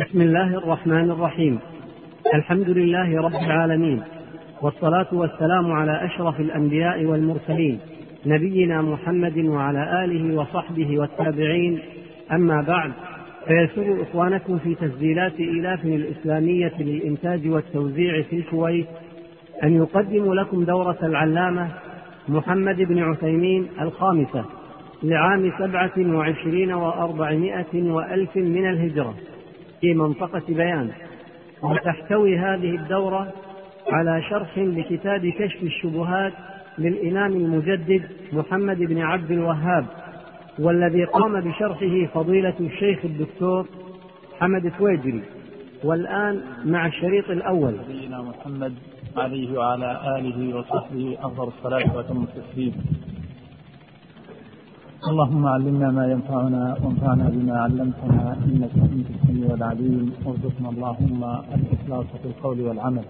بسم الله الرحمن الرحيم. الحمد لله رب العالمين. والصلاة والسلام على أشرف الأنبياء والمرسلين نبينا محمد وعلى آله وصحبه والتابعين. أما بعد فيسر إخوانكم في تسجيلات إيلاف الإسلامية للإنتاج والتوزيع في الكويت أن يقدموا لكم دورة العلامة محمد بن عثيمين الخامسة لعام سبعة وعشرين وأربعمائة وألف من الهجرة. في منطقة بيان. وتحتوي هذه الدورة على شرح لكتاب كشف الشبهات للإمام المجدد محمد بن عبد الوهاب والذي قام بشرحه فضيلة الشيخ الدكتور حمد تويجري والآن مع الشريط الأول. نبينا محمد عليه وعلى آله وصحبه أفضل الصلاة وأتم التسليم. اللهم علمنا ما ينفعنا وانفعنا بما علمتنا إنك أنت السميع العليم. وارزقنا اللهم الإخلاص في القول والعمل.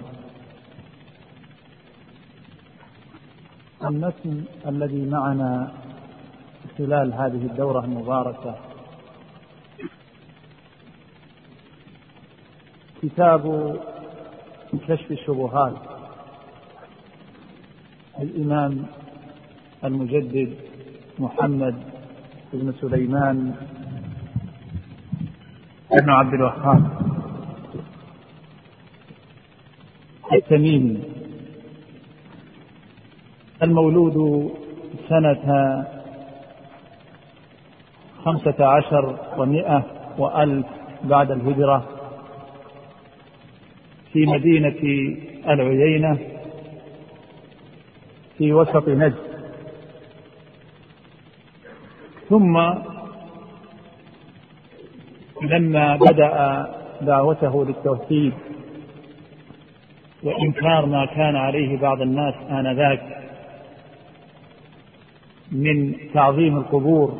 المتن الذي معنا خلال هذه الدورة المباركة كتاب كشف الشبهات. الإمام المجدد محمد بن سليمان بن عبد الوهاب. التميمي. المولود سنة خمسة عشر ومائة وألف بعد الهجرة في مدينة العيينة في وسط نجد. ثم لما بدأ دعوته للتوحيد وإنكار ما كان عليه بعض الناس آنذاك من تعظيم القبور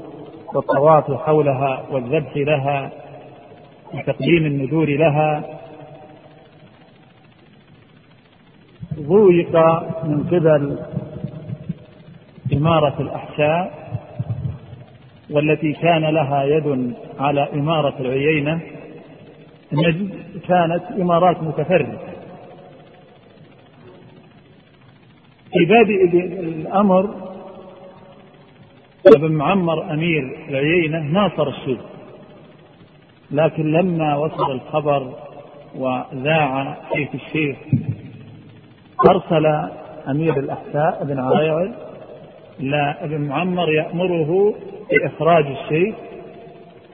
والطواف حولها والذبح لها وتقديم النذور لها ضويق من قبل إمارة الأحساء والتي كان لها يد على إمارة العيينة نجد كانت إمارات متفرقة. في بادئ الأمر ابن معمر أمير العيينة ناصر الشيخ لكن لما وصل الخبر وذاع سيف الشيخ أرسل أمير الأحساء ابن عريعل لا ابن معمر يأمره بإخراج الشيء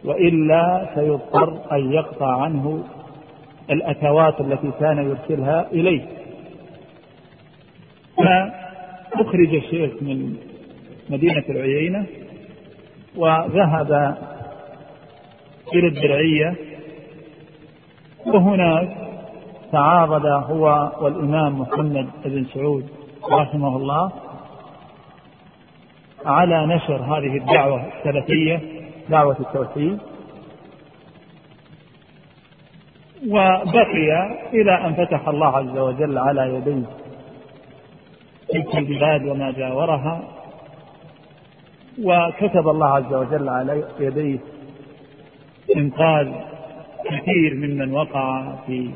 وإلا سيضطر أن يقطع عنه الأتوات التي كان يرسلها إليه. فأخرج الشيخ من مدينة العيينة وذهب إلى الدرعية وهناك تعارض هو والإمام محمد بن سعود رحمه الله على نشر هذه الدعوة السلفية. دعوة التوحيد. وبقي إلى أن فتح الله عز وجل على يديه تلك البلاد وما جاورها وكتب الله عز وجل على يديه إنقاذ كثير ممن وقع في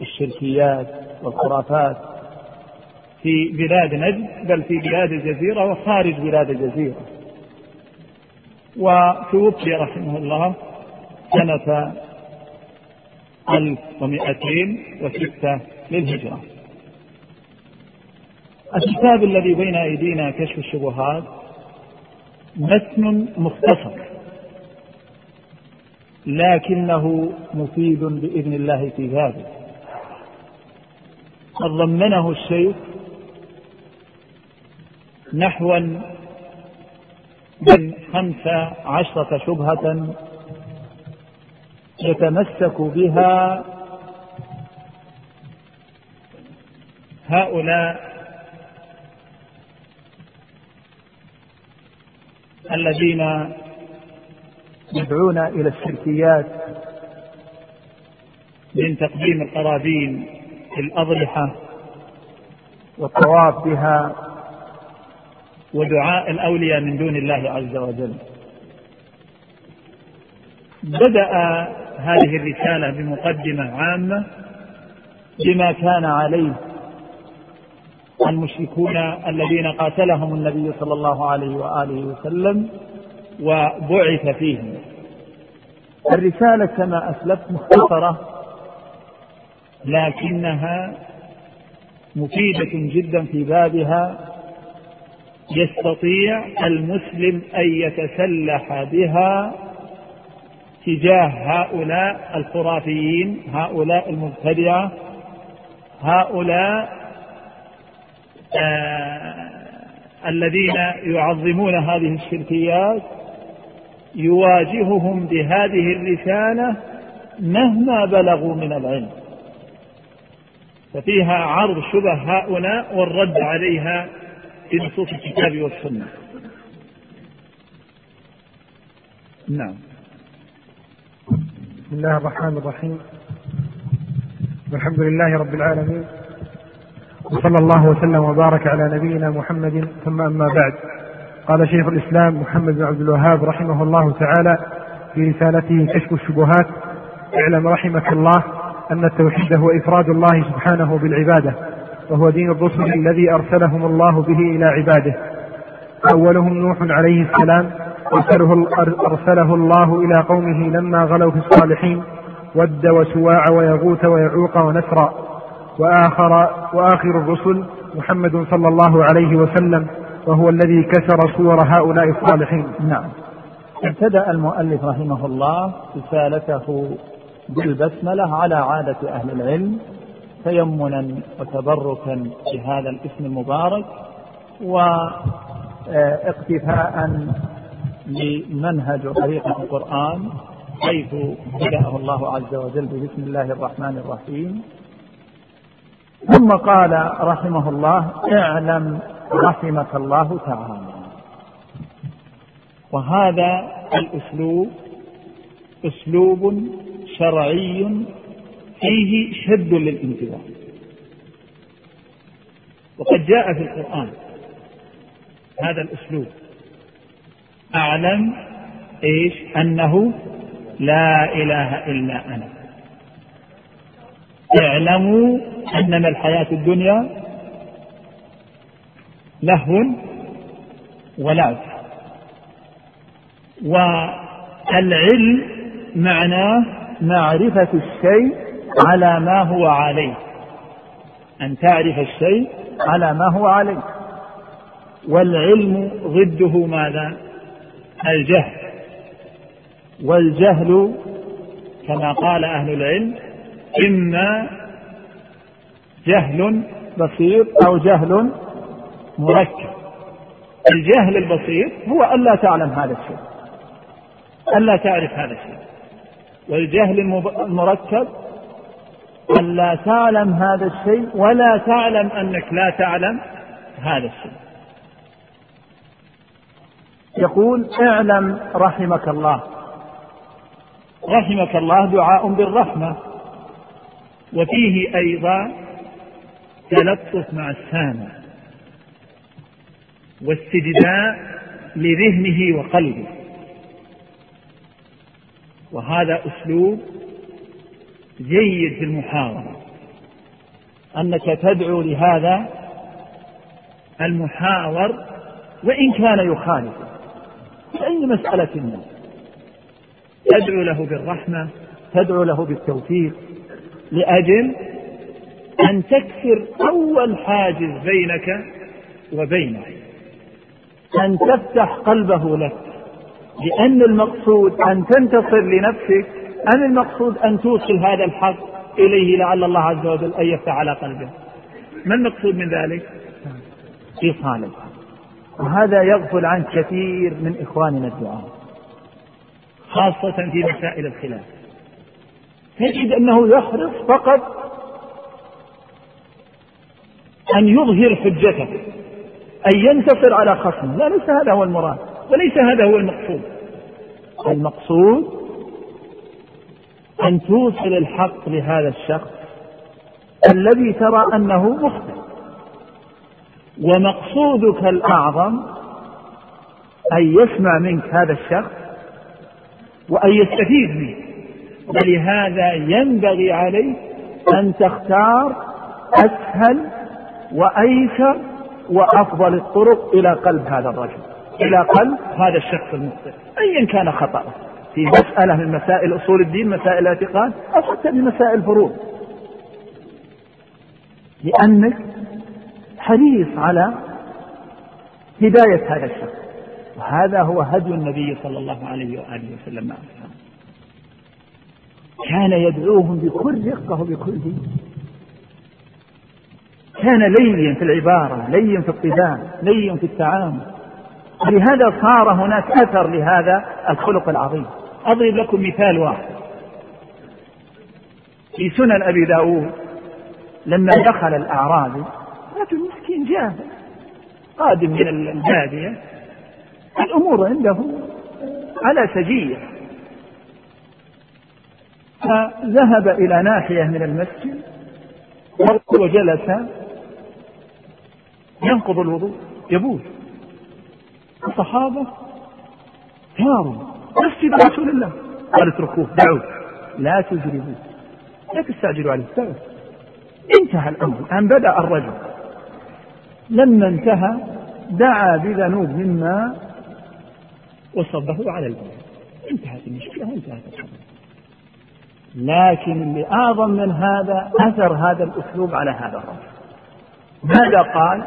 الشركيات والخرافات. في بلاد نجد بل في بلاد الجزيرة وخارج بلاد الجزيرة. وتوفي رحمه الله سنة 1206 للهجرة. الكتاب الذي بين أيدينا كشف الشبهات متن مختصر لكنه مفيد بإذن الله في ذلك. قد ضمنه الشيخ نحوا من خمس عشرة شبهة يتمسك بها هؤلاء الذين يدعون إلى الشركيات من تقديم القرابين في الأضرحة والطواف بها ودعاء الأولياء من دون الله عز وجل. بدأ هذه الرسالة بمقدمة عامة بما كان عليه المشركون الذين قاتلهم النبي صلى الله عليه وآله وسلم وبعث فيهم. الرسالة كما أسلفت مختصرة لكنها مفيدة جدا في بابها يستطيع المسلم أن يتسلح بها تجاه هؤلاء الخرافيين هؤلاء المبتدعة هؤلاء آه الذين يعظمون هذه الشركيات يواجههم بهذه الرسالة مهما بلغوا من العلم. ففيها عرض شبه هؤلاء والرد عليها في نصوص الكتاب والسنة. نعم. بسم الله الرحمن الرحيم. والحمد لله رب العالمين. وصلى الله وسلم وبارك على نبينا محمد. ثم أما بعد. قال شيخ الإسلام محمد بن عبد الوهاب رحمه الله تعالى في رسالته كشف الشبهات. اعلم رحمك الله أن التوحيد هو افراد الله سبحانه بالعبادة. وهو دين الرسل الذي أرسلهم الله به إلى عباده. أولهم نوح عليه السلام أرسله, أرسله الله إلى قومه لما غلوا في الصالحين ود وسواع ويغوث ويعوق ونسرا. وآخر وآخر الرسل محمد صلى الله عليه وسلم وهو الذي كسر صور هؤلاء الصالحين. نعم. ابتدأ المؤلف رحمه الله رسالته بالبسملة على عادة أهل العلم تيمنا وتبركا بهذا الاسم المبارك واقتفاء لمنهج طريقة القرآن حيث بدأه الله عز وجل بسم الله الرحمن الرحيم. ثم قال رحمه الله اعلم رحمك الله تعالى. وهذا الأسلوب أسلوب شرعي فيه شد للانتباه وقد جاء في القرآن هذا الأسلوب. أعلم إيش؟ أنه لا إله إلا أنا. اعلموا انما الحياة الدنيا لهو ولعب والعلم معناه معرفة الشيء على ما هو عليه. أن تعرف الشيء على ما هو عليه. والعلم ضده ماذا؟ الجهل. والجهل كما قال أهل العلم إما جهل بسيط أو جهل مركب. الجهل البسيط هو ألا تعلم هذا الشيء. ألا تعرف هذا الشيء. والجهل المركب ألا تعلم هذا الشيء ولا تعلم أنك لا تعلم هذا الشيء. يقول اعلم رحمك الله. رحمك الله دعاء بالرحمة. وفيه أيضا تلطف مع السامع. واستجداء لذهنه وقلبه. وهذا أسلوب جيد في المحاورة أنك تدعو لهذا المحاور وإن كان يخالف في أي مسألة منه تدعو له بالرحمة تدعو له بالتوفيق لأجل أن تكسر أول حاجز بينك وبينه. أن تفتح قلبه لك. لأن المقصود أن تنتصر لنفسك أم المقصود أن توصل هذا الحق إليه لعل الله عز وجل أن يفتح على قلبه. ما المقصود من ذلك؟ إيصال الحق وهذا يغفل عنه كثير من إخواننا الدعاء خاصة في مسائل الخلاف. تجد أنه يحرص فقط أن يظهر حجته أن ينتصر على خصمه لا ليس هذا هو المراد وليس هذا هو المقصود. المقصود أن توصل الحق لهذا الشخص الذي ترى أنه مخطئ. ومقصودك الأعظم أن يسمع منك هذا الشخص وأن يستفيد منك ولهذا ينبغي عليك أن تختار أسهل وأيسر وأفضل الطرق إلى قلب هذا الرجل إلى قلب هذا الشخص المخطئ أيا كان خطأه. في مسألة من مسائل أصول الدين مسائل الاعتقاد أو حتى من مسائل الفروض لأنك حريص على هداية هذا الشخص. وهذا هو هدي النبي صلى الله عليه وآله وسلم. مع كان يدعوهم بكل رقة وبكل دين. كان لين في العبارة لين في الطباع لين في التعامل. ولهذا صار هناك أثر لهذا الخلق العظيم. أضرب لكم مثال واحد. في سنن أبي داود لما دخل الأعرابي رجل مسكين جاهل قادم من البادية الأمور عنده على سجية. فذهب إلى ناحية من المسجد وجلس ينقض الوضوء يبول. الصحابة ثاروا مسجد رسول الله. قال اتركوه دعوه. لا تجربوه لا تستعجلوا عليه. دعوه انتهى الأمر. أن بدأ الرجل. لما انتهى دعا بذنوب من ماء وصبه على البول انتهت المشكلة وانتهت القضية لكن اللي أعظم من هذا أثر هذا الأسلوب على هذا الرجل. ماذا قال؟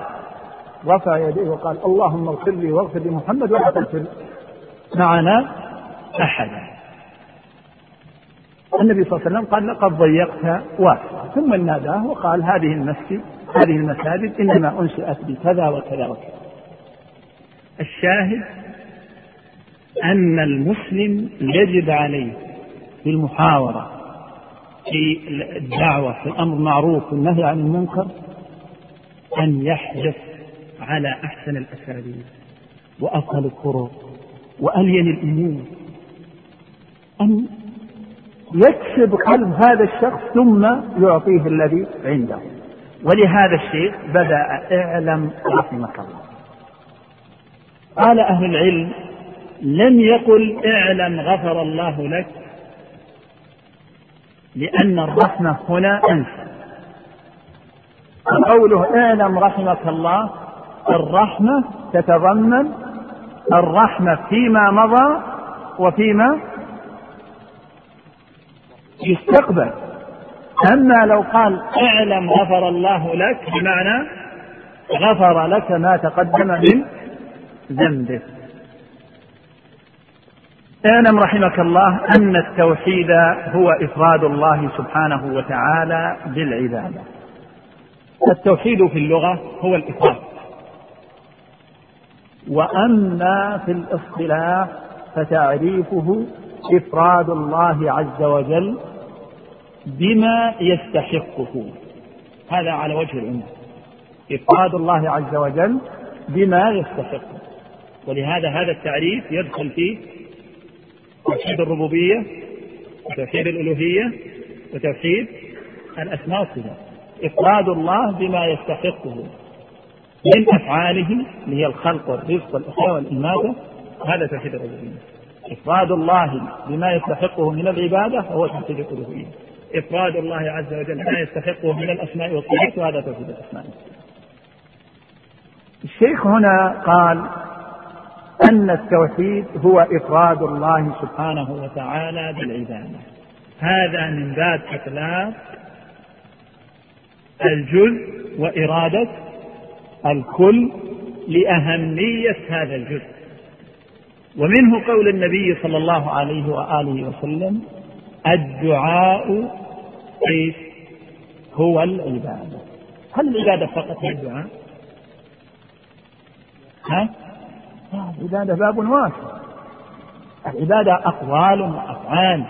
رفع يديه وقال اللهم اغفر لي واغفر لمحمد ولا تغفر معنا أحدا النبي صلى الله عليه وسلم قال لقد ضيقت واسعة. ثم ناداه وقال هذه المسجد هذه المساجد إنما أنشئت بكذا وكذا وكذا. الشاهد أن المسلم يجب عليه في المحاورة في الدعوة في الأمر المعروف والنهي عن المنكر أن يحرص على أحسن الأساليب وأفضل الطرق وألين الأمور أن يكسب قلب هذا الشخص ثم يعطيه الذي عنده. ولهذا الشيء بدأ اعلم رحمك الله. قال أهل العلم لم يقل اعلم غفر الله لك لأن الرحمة هنا أنسى وقوله اعلم رحمك الله الرحمة تتضمن الرحمة فيما مضى وفيما يستقبل أما لو قال اعلم غفر الله لك بمعنى غفر لك ما تقدم من ذنبك. اعلم رحمك الله أن التوحيد هو إفراد الله سبحانه وتعالى بالعبادة. التوحيد في اللغة هو الإفراد. وأما في الاصطلاح فتعريفه إفراد الله عز وجل بما يستحقه. هذا على وجه العموم إفراد الله عز وجل بما يستحقه. ولهذا هذا التعريف يدخل فيه توحيد الربوبية وتوحيد الألوهية وتوحيد الأسماء والصفات. إفراد الله بما يستحقه من أفعاله اللي هي الخلق والرزق والإحياء والإماتة هذا توحيد الربوبية. إفراد الله بما يستحقه من العبادة هو توحيد الألوهية. إفراد الله عز وجل بما يستحقه من الأسماء والصفات وهذا توحيد الأسماء. الشيخ هنا قال أن التوحيد هو إفراد الله سبحانه وتعالى بالعبادة. هذا من باب إطلاق الجزء وإرادة الكل لأهمية هذا الجزء. ومنه قول النبي صلى الله عليه وآله وسلم الدعاء إيش هو العبادة. هل العبادة فقط هي الدعاء؟ ها؟ العبادة باب واسع. العبادة أقوال وأفعال.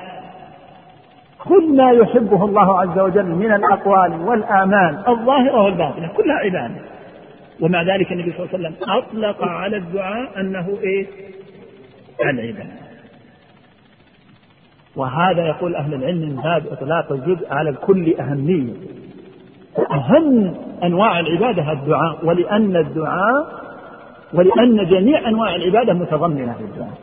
كل ما يحبه الله عز وجل من الأقوال والآمال الظاهرة والباطنة كلها عبادة. ومع ذلك النبي صلى الله عليه وسلم أطلق على الدعاء أنه إيه؟ العبادة. وهذا يقول أهل العلم من باب إطلاق الجزء على الكل أهمية. أهم أنواع العبادة الدعاء ولأن الدعاء ولأن جميع أنواع العبادة متضمنة في الدعاء.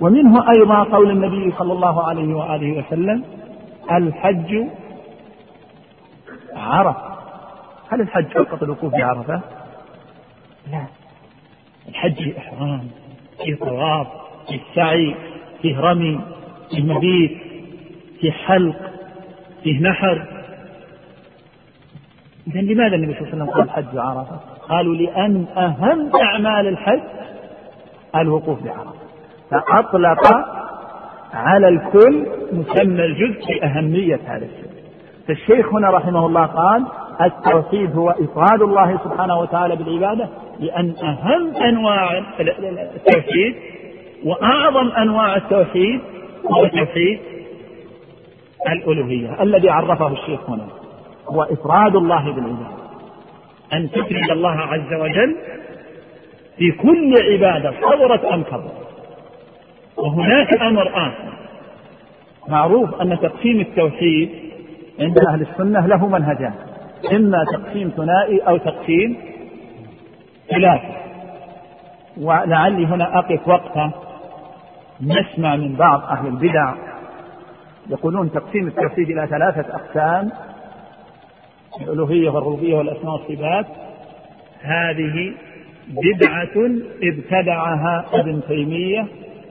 ومنه أيضا قول النبي صلى الله عليه وآله وسلم الحج عرفة. هل الحج فقط الوقوف بعرفة؟ لا. الحج إحرام فيه طواف فيه سعي فيه رمي. فيه مبيت فيه حلق فيه نحر. إذا لماذا النبي صلى الله عليه وسلم قال الحج عرفة؟ قالوا لأن أهم أعمال الحج الوقوف بعرفة. فأطلق على الكل مسمى الجزء بأهمية هذا الشيء. فالشيخ هنا رحمه الله قال التوحيد هو إفراد الله سبحانه وتعالى بالعبادة لأن أهم أنواع التوحيد وأعظم أنواع التوحيد هو توحيد الألوهية الذي عرفه الشيخ هنا هو إفراد الله بالعبادة. أن تفرد الله عز وجل في كل عبادة صغرت أم كبرت وهناك أمر آخر. معروف أن تقسيم التوحيد عند أهل السنة له منهجان. إما تقسيم ثنائي أو تقسيم ثلاثي ولعلي هنا أقف وقفة. نسمع من بعض أهل البدع يقولون تقسيم التوحيد إلى ثلاثة أقسام الألوهية والربوبية والأسماء والصفات. هذه بدعة ابتدعها ابن تيمية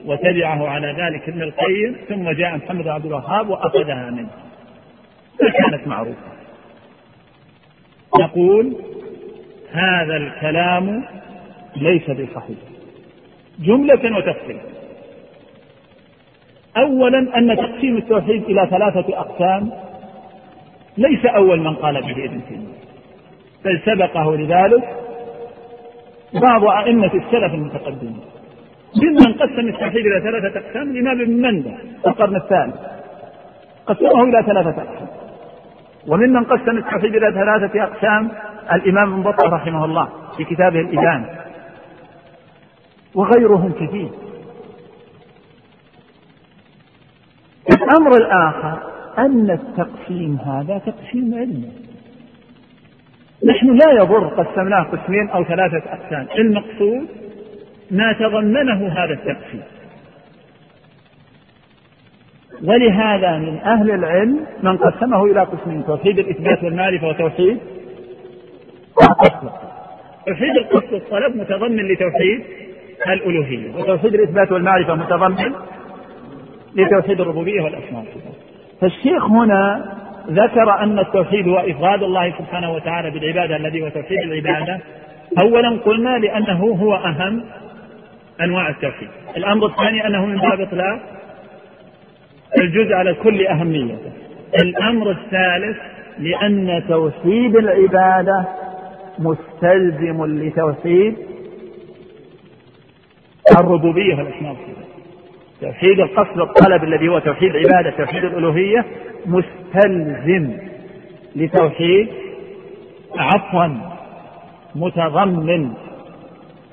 وتبعه على ذلك ابن القيم ثم جاء محمد عبد الوهاب وأخذها منه. فكانت معروفة. نقول هذا الكلام ليس بصحيح. جملة وتفصيلا أولا أن تقسيم التوحيد إلى ثلاثة أقسام. ليس أول من قال به ابن تيمية بل سبقه لذلك بعض أئمة السلف المتقدمين. ممن قسم التوحيد إلى ثلاثة أقسام الإمام ابن مندة في القرن الثالث قسمه إلى ثلاثة أقسام. وممن قسم التوحيد إلى ثلاثة أقسام الإمام ابن رحمه الله في كتابه الإبان وغيرهم كثير. الأمر الآخر أن التقسيم هذا تقسيم علمي. نحن لا يضر قسمناه قسمين أو ثلاثة أقسام. المقصود ما تضمنه هذا التقسيم. ولهذا من أهل العلم من قسمه إلى قسمين توحيد الإثبات والمعرفة وتوحيد توحيد القصد الطلب متضمن لتوحيد الألوهية وتوحيد الإثبات والمعرفة متضمن لتوحيد الربوبية والأسماء. والصفات فالشيخ هنا ذكر أن التوحيد هو إفراد الله سبحانه وتعالى بالعبادة الذي هو توحيد العبادة. أولا قلنا لأنه هو أهم أنواع التوحيد. الأمر الثاني أنه من باب إطلاق الجزء على كل أهميته الأمر الثالث لأن توحيد العبادة مستلزم لتوحيد الربوبية والأسماء. توحيد القصد والطلب الذي هو توحيد العبادة توحيد الألوهية مستلزم لتوحيد عفوا متضمن.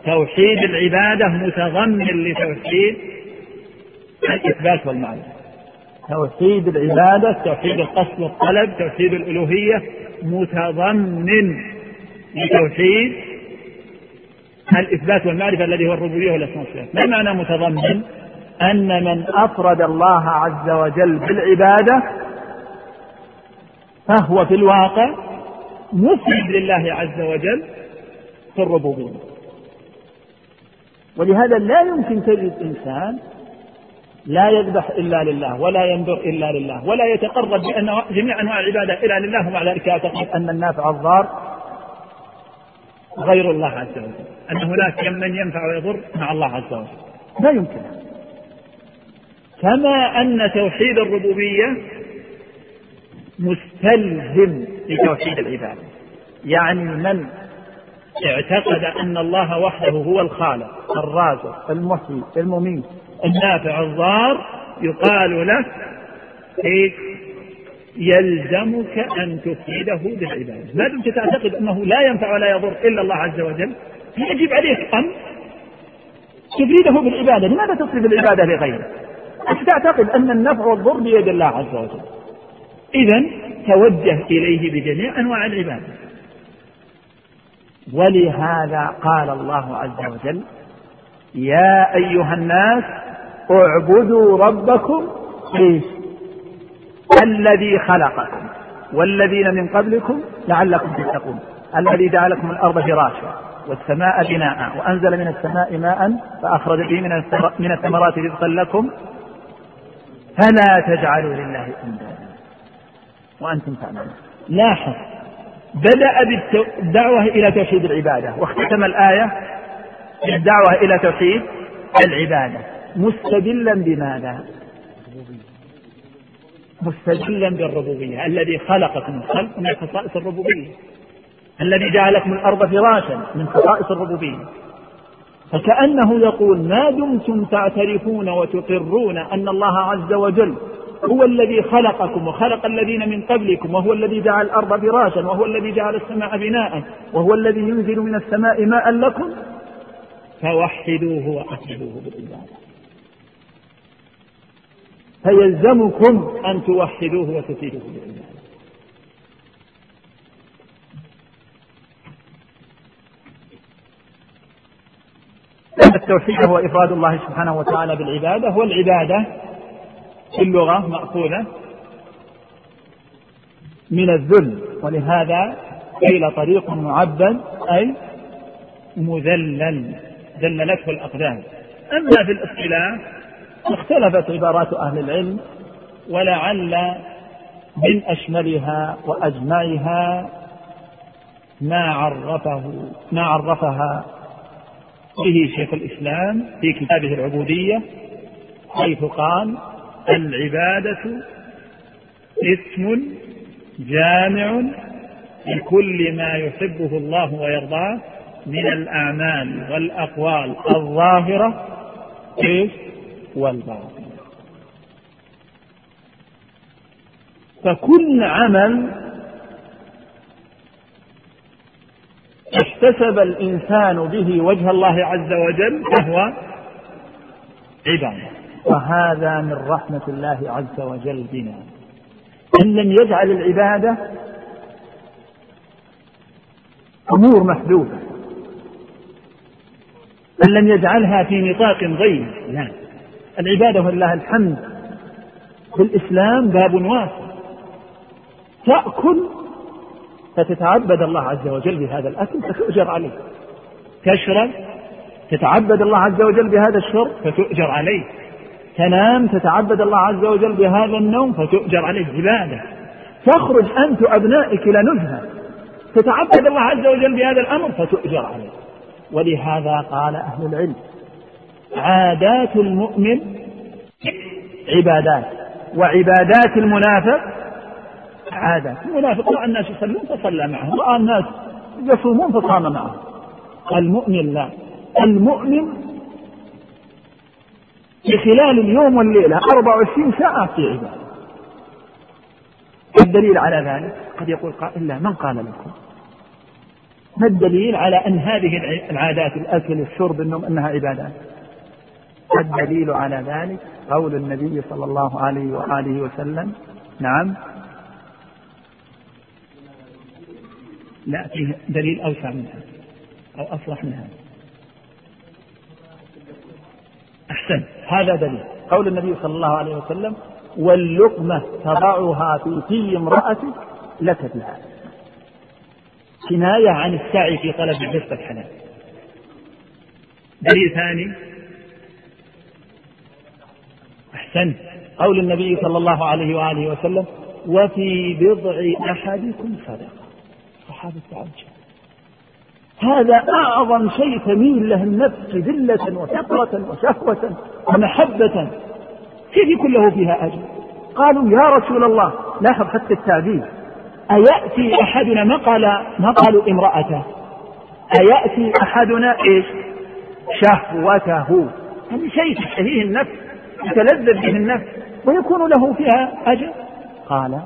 توحيد العبادة متضمن لتوحيد الإثبات والمعرفة توحيد العبادة توحيد القصد والطلب توحيد الألوهية متضمن لتوحيد الإثبات والمعرفة الذي هو الربوبية والأسماء والصفات. ما معنى متضمن؟ أن من أفرد الله عز وجل بالعبادة فهو في الواقع مفرد لله عز وجل في الربوبية. ولهذا لا يمكن تجد إنسان لا يذبح إلا لله ولا ينذر إلا لله ولا يتقرب بأن جميع أنواع العبادة إلا لله ومع ذلك يعتقد أن النافع الضار غير الله عز وجل. أن هناك من ينفع ويضر مع الله عز وجل. لا يمكن. كما أن توحيد الربوبية مستلزم لتوحيد العبادة. يعني من اعتقد أن الله وحده هو الخالق الرازق المحيي المميت النافع الضار يقال له إيه يلزمك أن تفيده بالعبادة. ما دمت تعتقد أنه لا ينفع ولا يضر إلا الله عز وجل يجب عليك أن تفيده بالعبادة. لماذا تصرف العبادة لغيره؟ أنت تعتقد أن النفع والضر بيد الله عز وجل. إذا توجه إليه بجميع أنواع العبادة. ولهذا قال الله عز وجل يا أيها الناس اعبدوا ربكم إيش؟ الذي خلقكم والذين من قبلكم لعلكم تتقون. الذي جعل لكم الأرض فراشا والسماء بناء وأنزل من السماء ماء فأخرج به من الثمرات رزقا لكم فلا تجعلوا لله أندادا. وأنتم تعلمون. لاحظ بدأ بالدعوة إلى توحيد العبادة واختتم الآية بالدعوة إلى توحيد العبادة. مستدلا بماذا؟ مستدلا بالربوبية الذي خلقكم الخلق من خصائص الربوبية الذي جعلكم الأرض فراشا من خصائص الربوبية. فكأنه يقول ما دمتم تعترفون وتقرون أن الله عز وجل هو الذي خلقكم وخلق الذين من قبلكم وهو الذي جعل الأرض فراشا وهو الذي جعل السماء بناء وهو الذي ينزل من السماء ماء لكم فوحدوه وأخذوه بالعبادة. فيلزمكم أن توحدوه وتفيدوه بالعبادة. التوحيد هو إفراد الله سبحانه وتعالى بالعبادة والعبادة في اللغة مأخوذة من الذل ولهذا قيل طريق معبد أي مذلل ذللته الأقدام. أما في الاصطلاح اختلفت عبارات أهل العلم ولعل من أشملها وأجمعها ما عرفه ما عرفها به شيخ الإسلام في كتابه العبودية حيث قال العبادة اسم جامع لكل ما يحبه الله ويرضاه من الأعمال والأقوال الظاهرة إيش؟ والباطنة. فكل عمل احتسب الإنسان به وجه الله عز وجل فهو عبادة وهذا من رحمة الله عز وجل بنا. أن لم يجعل العبادة أمور محدودة. أن لم يجعلها في نطاق ضيق لا. العبادة ولله الحمد. في الإسلام باب واسع تأكل فتتعبد الله عز وجل بهذا الأكل فتؤجر عليه. تشرب تتعبد الله عز وجل بهذا الشرب فتؤجر عليه. تنام تتعبد الله عز وجل بهذا النوم فتؤجر عليه. عبادة. تخرج أنت وأبنائك إلى نزهة. تتعبد الله عز وجل بهذا الأمر فتؤجر عليه. ولهذا قال أهل العلم عادات المؤمن عبادات وعبادات المنافق عادات المنافق رأى الناس يصلون فصلى معهم. رأى الناس يصومون فصام معهم. المؤمن لا. المؤمن في خلال اليوم والليلة 24 ساعة في عبادة. الدليل على ذلك؟ قد يقول قائل لا من قال لكم؟ ما الدليل على أن هذه العادات الأكل الشرب النوم أنها عبادات الدليل على ذلك؟ قول النبي صلى الله عليه وآله وسلم نعم لا فيه دليل أوسع منها أو أصلح منها أحسن. هذا دليل. قول النبي صلى الله عليه وسلم واللقمة تضعها في في امرأتك لك بها كناية عن السعي في طلب الرزق الحلال. دليل ثاني. أحسنت قول النبي صلى الله عليه وآله وسلم وفي بضع أحدكم صدقة. صحابة تعجب هذا أعظم شيء تميل له النفس ذلة وفطرة وشهوة ومحبة. كيف يكون له فيها أجر؟ قالوا يا رسول الله لاحظ حتى التعبير أيأتي أحدنا ما قال ما قالوا امرأته؟ أيأتي أحدنا إيش؟ شهوته. هذا شيء تشتهيه النفس يتلذذ به النفس ويكون له فيها أجر. قال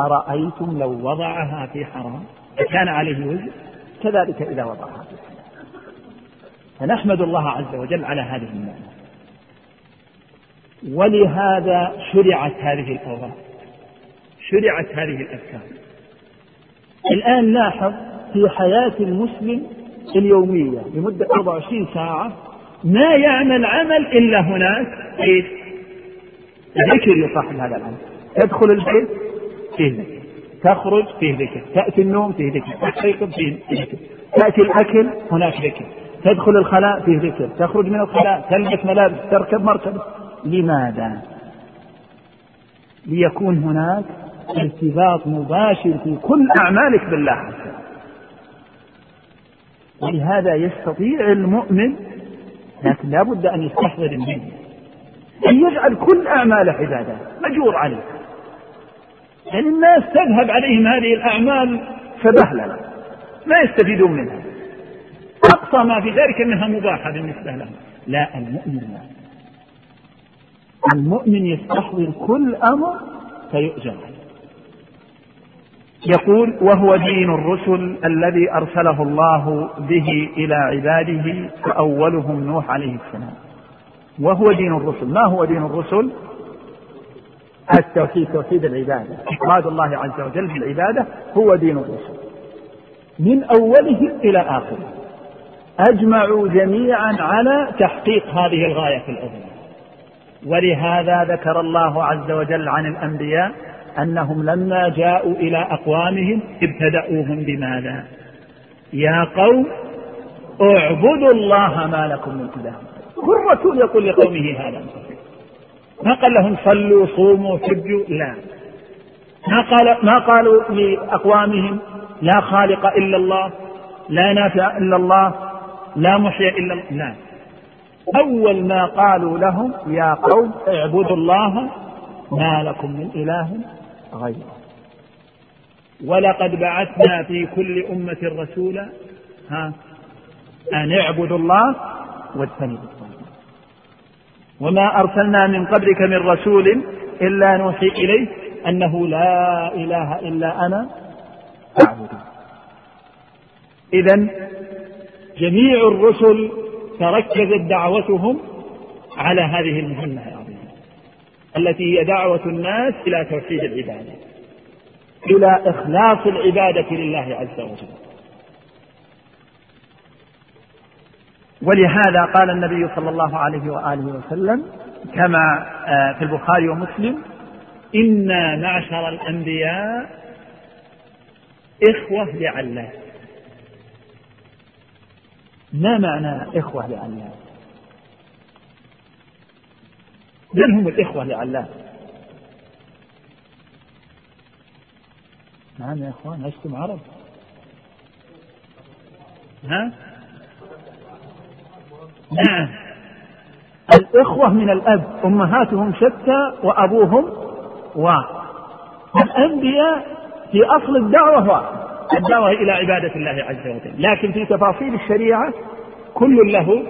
أرأيتم لو وضعها في حرام؟ كان عليه وزر كذلك إذا وضعها في فنحمد الله عز وجل على هذه النعمة. ولهذا شرعت هذه الأوراق. شرعت هذه الأذكار. الآن لاحظ في حياة المسلم اليومية لمدة 24 ساعة ما يعمل عمل إلا هناك إيش؟ ذكر لصاحب هذا العمل. تدخل البيت فيه ذكر تخرج فيه ذكر. تأتي النوم فيه ذكر. تستيقظ فيه ذكر. تأتي الأكل هناك ذكر. تدخل الخلاء فيه ذكر. تخرج من الخلاء. تلبس ملابس. تركب مركب. لماذا؟ ليكون هناك ارتباط مباشر في كل أعمالك بالله. عز ولهذا يستطيع المؤمن لكن لا بد أن يستحضر النية أن يجعل كل أعماله عبادات مجور عليه. يعني الناس تذهب عليهم هذه الأعمال سبهللة ما يستفيدون منها. أقصى ما في ذلك أنها مباحة بالنسبة لهم. لا المؤمن لا. المؤمن يستحضر كل أمر فيؤجر. يقول وهو دين الرسل الذي أرسله الله به إلى عباده فأولهم نوح عليه السلام. وهو دين الرسل. ما هو دين الرسل؟ التوحيد توحيد العبادة. إفراد الله عز وجل بالعبادة هو دين الرسل. من أوله إلى آخره. أجمعوا جميعا على تحقيق هذه الغاية العظمى ولهذا ذكر الله عز وجل عن الأنبياء أنهم لما جاءوا إلى أقوامهم ابتدأوهم بماذا؟ يا قوم اعبدوا الله ما لكم من إله. كل رسول يقول لقومه هذا. ما قال لهم صلوا صوموا حجوا لا. ما قال ما قالوا لأقوامهم لا خالق إلا الله لا نافع إلا الله لا محيي إلا الله لا. أول ما قالوا لهم يا قوم اعبدوا الله ما لكم من إله غيره. ولقد بعثنا في كل أمة رسولا ها أن اعبدوا الله واجتنبوا وما أرسلنا من قبلك من رسول إلا نوحي إليه أنه لا إله إلا أنا فاعبدوا إذا جميع الرسل تركزت دعوتهم على هذه المهمة العظيمة التي هي دعوة الناس إلى توحيد العبادة إلى إخلاص العبادة لله عز وجل. ولهذا قال النبي صلى الله عليه وآله وسلم كما آه، في البخاري ومسلم إنا معشر الأنبياء إخوة لعلات ما معنى إخوة لعلات من هم الإخوة لعلات نعم يا إخوان عشتم عرب. ها؟ نعم الإخوة من الأب أمهاتهم شتى وأبوهم واحد الأنبياء في أصل الدعوة واحد الدعوة إلى عبادة الله عز وجل. لكن في تفاصيل الشريعة كل له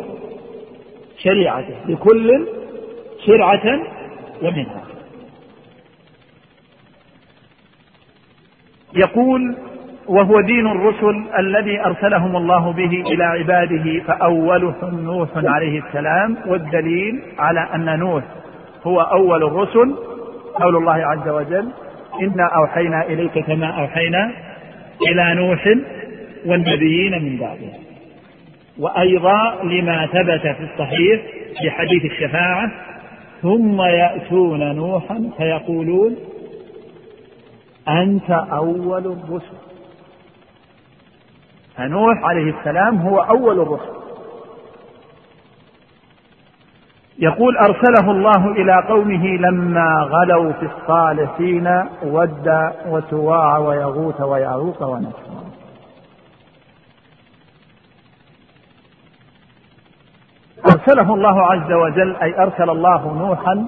شريعته لكل شرعة ومنها يقول وهو دين الرسل الذي أرسلهم الله به إلى عباده فأولهم نوح عليه السلام والدليل على أن نوح هو أول الرسل قول الله عز وجل إنا أوحينا إليك كما أوحينا إلى نوح والنبيين من بعده. وأيضا لما ثبت في الصحيح في حديث الشفاعة ثم يأتون نوحا فيقولون أنت أول الرسل. فنوح عليه السلام هو أول الرسل يقول أرسله الله إلى قومه لما غلوا في الصالحين ود وسواع ويغوث ويعوق ونسرا أرسله الله عز وجل أي أرسل الله نوحا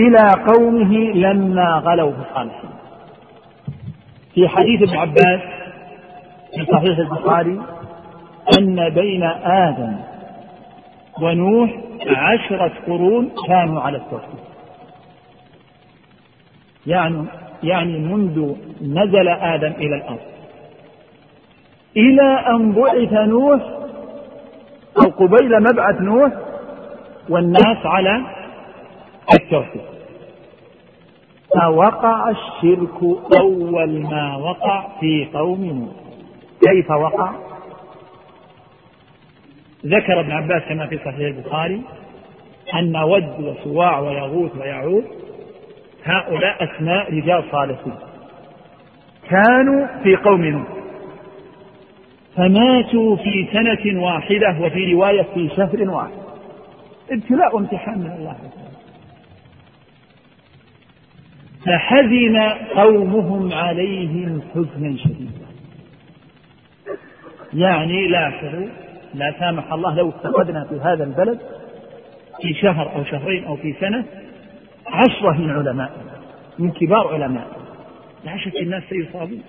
إلى قومه لما غلوا في الصالحين. في حديث ابن عباس في صحيح البخاري أن بين آدم ونوح عشرة قرون كانوا على التوحيد. يعني يعني منذ نزل آدم إلى الأرض. إلى أن بعث نوح أو قبيل مبعث نوح والناس على التوحيد. فوقع الشرك أول ما وقع في قوم نوح؟ كيف وقع؟ ذكر ابن عباس كما في صحيح البخاري أن ود وسواع ويغوث ويعوث هؤلاء أسماء رجال صالحين. كانوا في قوم نوح. فماتوا في سنة واحدة وفي رواية في شهر واحد. ابتلاء وامتحان من الله. تعالى فحزن قومهم عليهم حزنا شديدا. يعني لاحظوا لا سامح الله لو افتقدنا في هذا البلد في شهر أو شهرين أو في سنة عشرة من علماء من كبار علماء. لا شك الناس سيصابون.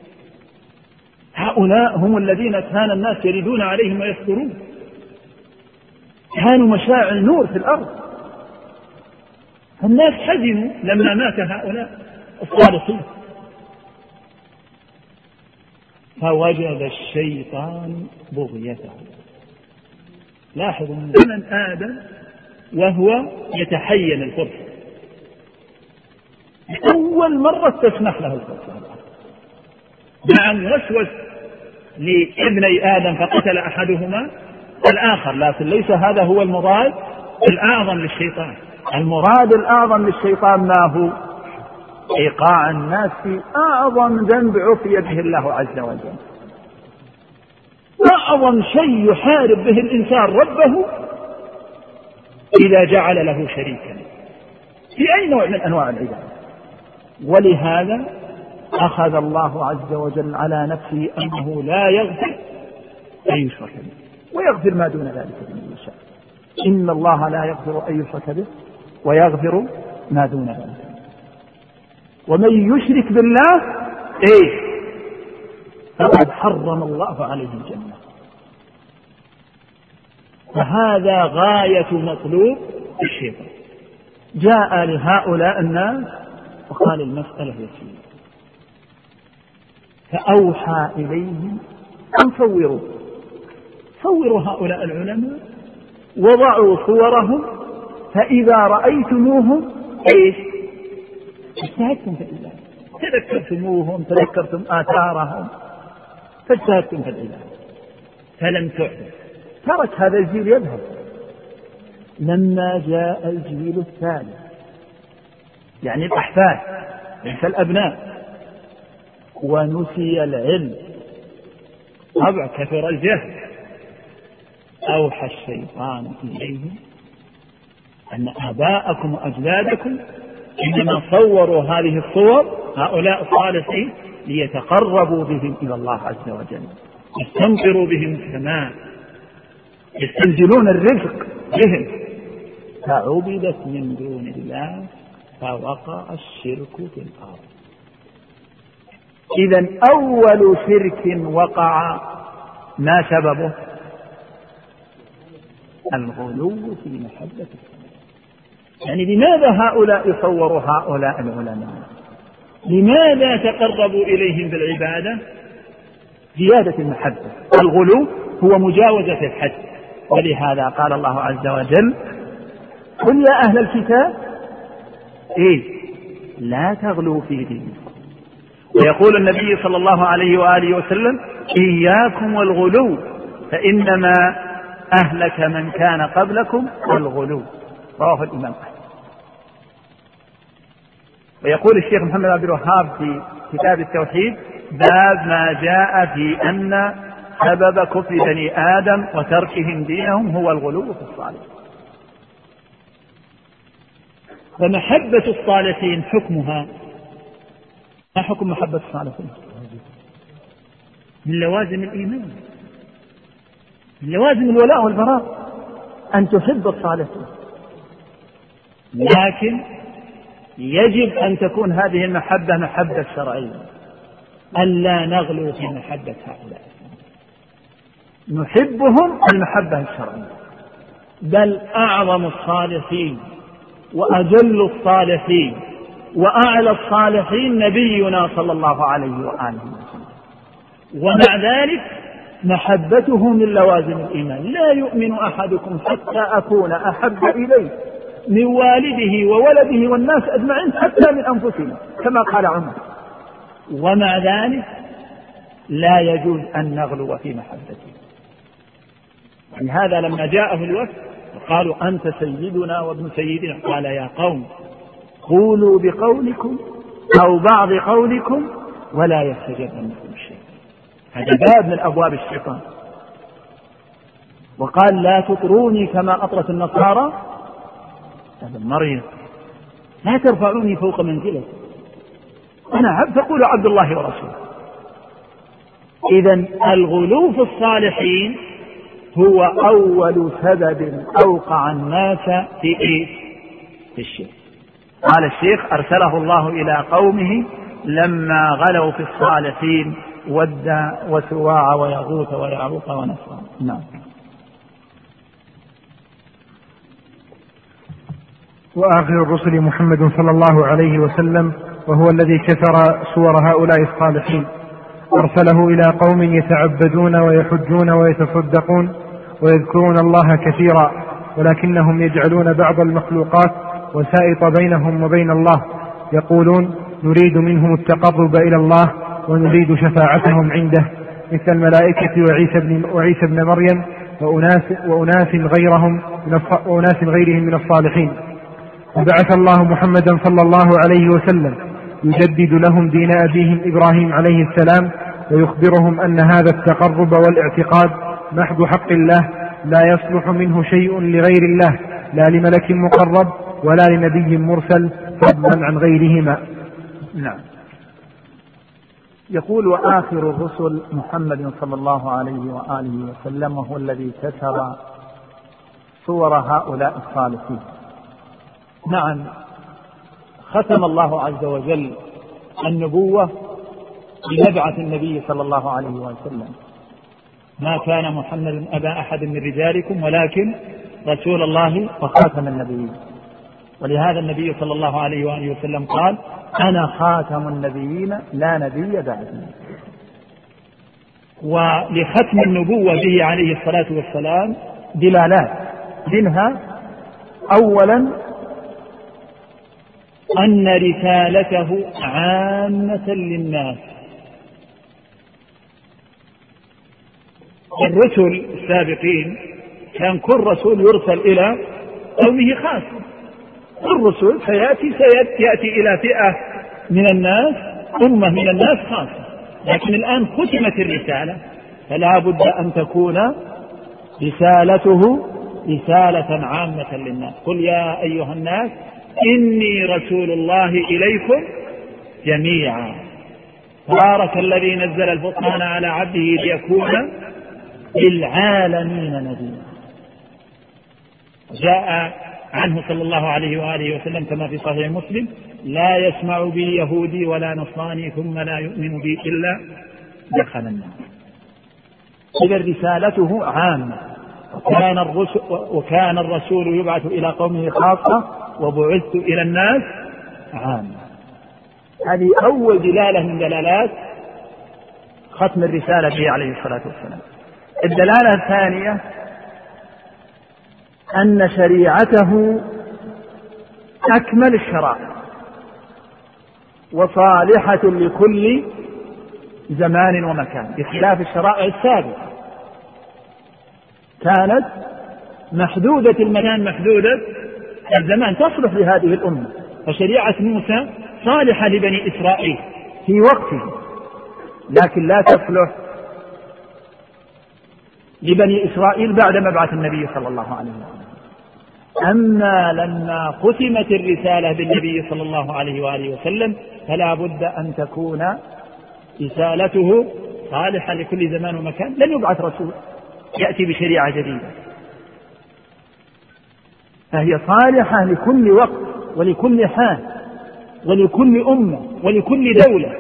هؤلاء هم الذين كان الناس يردون عليهم ويذكرون كانوا مشاعل نور في الأرض. الناس حزنوا لما مات هؤلاء. الصالحين. فوجد الشيطان بغيته. لاحظوا من زمن آدم وهو يتحين الفرصة أول مرة تسمح له الفرصة نعم وسوس لابني آدم فقتل أحدهما. الآخر لكن ليس هذا هو المراد. الأعظم للشيطان. المراد الأعظم للشيطان ما هو؟ إيقاع الناس في أعظم ذنب عفي به الله عز وجل. أعظم شيء يحارب به الإنسان ربه إذا جعل له شريكا. في أي نوع من أنواع العبادة. ولهذا أخذ الله عز وجل على نفسه أنه لا يغفر أن يشرك به ويغفر ما دون ذلك لمن يشاء. إن الله لا يغفر أن يشرك به ويغفر ما دون ذلك. ومن يشرك بالله إيه؟ فقد حرم الله عليه الجنة. فهذا غاية مطلوب الشيطان جاء لهؤلاء الناس وقال المسألة يسيرة فأوحى إليهم أن صوروا صوروا هؤلاء العلماء وضعوا صورهم فإذا رأيتموهم إيش؟ اجتهدتم في العبادة تذكرتموهم تذكرتم آثارهم. فاجتهدتم في العبادة فلم تعبد ترك هذا الجيل يذهب. لما جاء الجيل الثاني. يعني الأحفاد ليس الأبناء. ونسي العلم. طبع كثر الجهل. أوحى الشيطان إليهم أن آباءكم وأجدادكم إنما صوروا هذه الصور هؤلاء الصالحين ليتقربوا بهم إلى الله عز وجل. يستنقروا بهم السماء يستنزلون الرزق بهم. فعبدت من دون الله فوقع الشرك في الأرض. إذا أول شرك وقع ما سببه؟ الغلو في محبة يعني لماذا هؤلاء يصوروا هؤلاء العلماء؟ لماذا تقربوا إليهم بالعبادة؟ زيادة المحبة. الغلو هو مجاوزة الحد. ولهذا قال الله عز وجل قل يا أهل الكتاب إيه؟ لا تغلوا في دينكم. ويقول النبي صلى الله عليه وآله وسلم إياكم والغلو فإنما أهلك من كان قبلكم الغلو رواه الإمام أحمد. ويقول الشيخ محمد عبد الوهاب في كتاب التوحيد باب ما جاء في أن سبب كفر بني آدم وتركهم دينهم هو الغلو في الصالح فمحبة الصالحين حكمها ما حكم محبة الصالحين؟ من لوازم الإيمان من لوازم الولاء والبراء أن تحب الصالحين. لكن يجب أن تكون هذه المحبة محبة شرعية. ألا نغلو في محبة هؤلاء. نحبهم المحبة الشرعية. بل أعظم الصالحين وأجل الصالحين وأعلى الصالحين نبينا صلى الله عليه وآله وسلم. ومع ذلك محبته من لوازم الإيمان. لا يؤمن أحدكم حتى أكون أحب إليه. من والده وولده والناس أجمعين حتى من أنفسنا كما قال عمر. ومع ذلك لا يجوز أن نغلو في محبته. يعني هذا لما جاءه الوفد قالوا أنت سيدنا وابن سيدنا قال يا قوم قولوا بقولكم أو بعض قولكم ولا يستجبنكم شيء. هذا باب من أبواب الشيطان. وقال لا تطروني كما أطرت النصارى هذا مريم لا ترفعوني فوق منزلتي أنا عبد فقولوا عبد الله ورسوله. إذا الغلو في الصالحين هو أول سبب أوقع الناس في إيه؟ في الشرك. قال الشيخ أرسله الله إلى قومه لما غلوا في الصالحين ود وسواع ويغوث ويعوق ونسرا نعم. وآخر الرسل محمد صلى الله عليه وسلم وهو الذي كثر صور هؤلاء الصالحين. أرسله إلى قوم يتعبدون ويحجون ويتصدقون ويذكرون الله كثيرا ولكنهم يجعلون بعض المخلوقات وسائط بينهم وبين الله. يقولون نريد منهم التقرب إلى الله ونريد شفاعتهم عنده مثل الملائكة وعيسى بن, وعيسى بن مريم وأناس, وأناس غيرهم من وأناس غيرهم من الصالحين. وبعث الله محمدا صلى الله عليه وسلم يجدد لهم دين أبيهم إبراهيم عليه السلام ويخبرهم أن هذا التقرب والاعتقاد محض حق الله لا يصلح منه شيء لغير الله لا لملك مقرب ولا لنبي مرسل فضلا عن غيرهما. نعم. يقول وآخر الرسل محمد صلى الله عليه وآله وسلم وهو الذي كسر صور هؤلاء الصالحين. نعم. ختم الله عز وجل النبوة بنبعة النبي صلى الله عليه وسلم. ما كان محمد أبا أحد من رجالكم ولكن رسول الله وخاتم النبيين. ولهذا النبي صلى الله عليه وآله وسلم قال أنا خاتم النبيين لا نبي بعدي. ولختم النبوة به عليه الصلاة والسلام دلالات. منها أولا أن رسالته عامة للناس. الرسل السابقين كان كل رسول يرسل إلى قومه خاصة الرسل سيأتي سيأتي إلى فئة من الناس أمة من الناس خاصة. لكن الآن ختمت الرسالة. فلا بد أن تكون رسالته رسالة عامة للناس. قل يا أيها الناس إني رسول الله إليكم جميعا. تبارك الذي نزل الفرقان على عبده ليكون للعالمين نذيرا. جاء عنه صلى الله عليه وآله وسلم كما في صحيح مسلم لا يسمع بي يهودي ولا نصراني ثم لا يؤمن بي إلا دخل النار. إذا رسالته عامة. وكان الرسل وكان الرسول يبعث إلى قومه خاصة وبعثت إلى الناس عامة. هذه أول دلالة من دلالات ختم الرسالة به عليه الصلاة والسلام. الدلالة الثانية أن شريعته أكمل الشرائع وصالحة لكل زمان ومكان بخلاف الشرائع السابقة. كانت محدودة المكان محدودة الزمان تصلح لهذه الأمة. فشريعة موسى صالحة لبني إسرائيل في وقته لكن لا تصلح لبني إسرائيل بعد مبعث النبي صلى الله عليه وسلم. أما لما ختمت الرسالة بالنبي صلى الله عليه وآله وسلم فلا بد أن تكون رسالته صالحة لكل زمان ومكان. لن يبعث رسول يأتي بشريعة جديدة. فهي صالحة لكل وقت ولكل حال ولكل أمة ولكل دولة.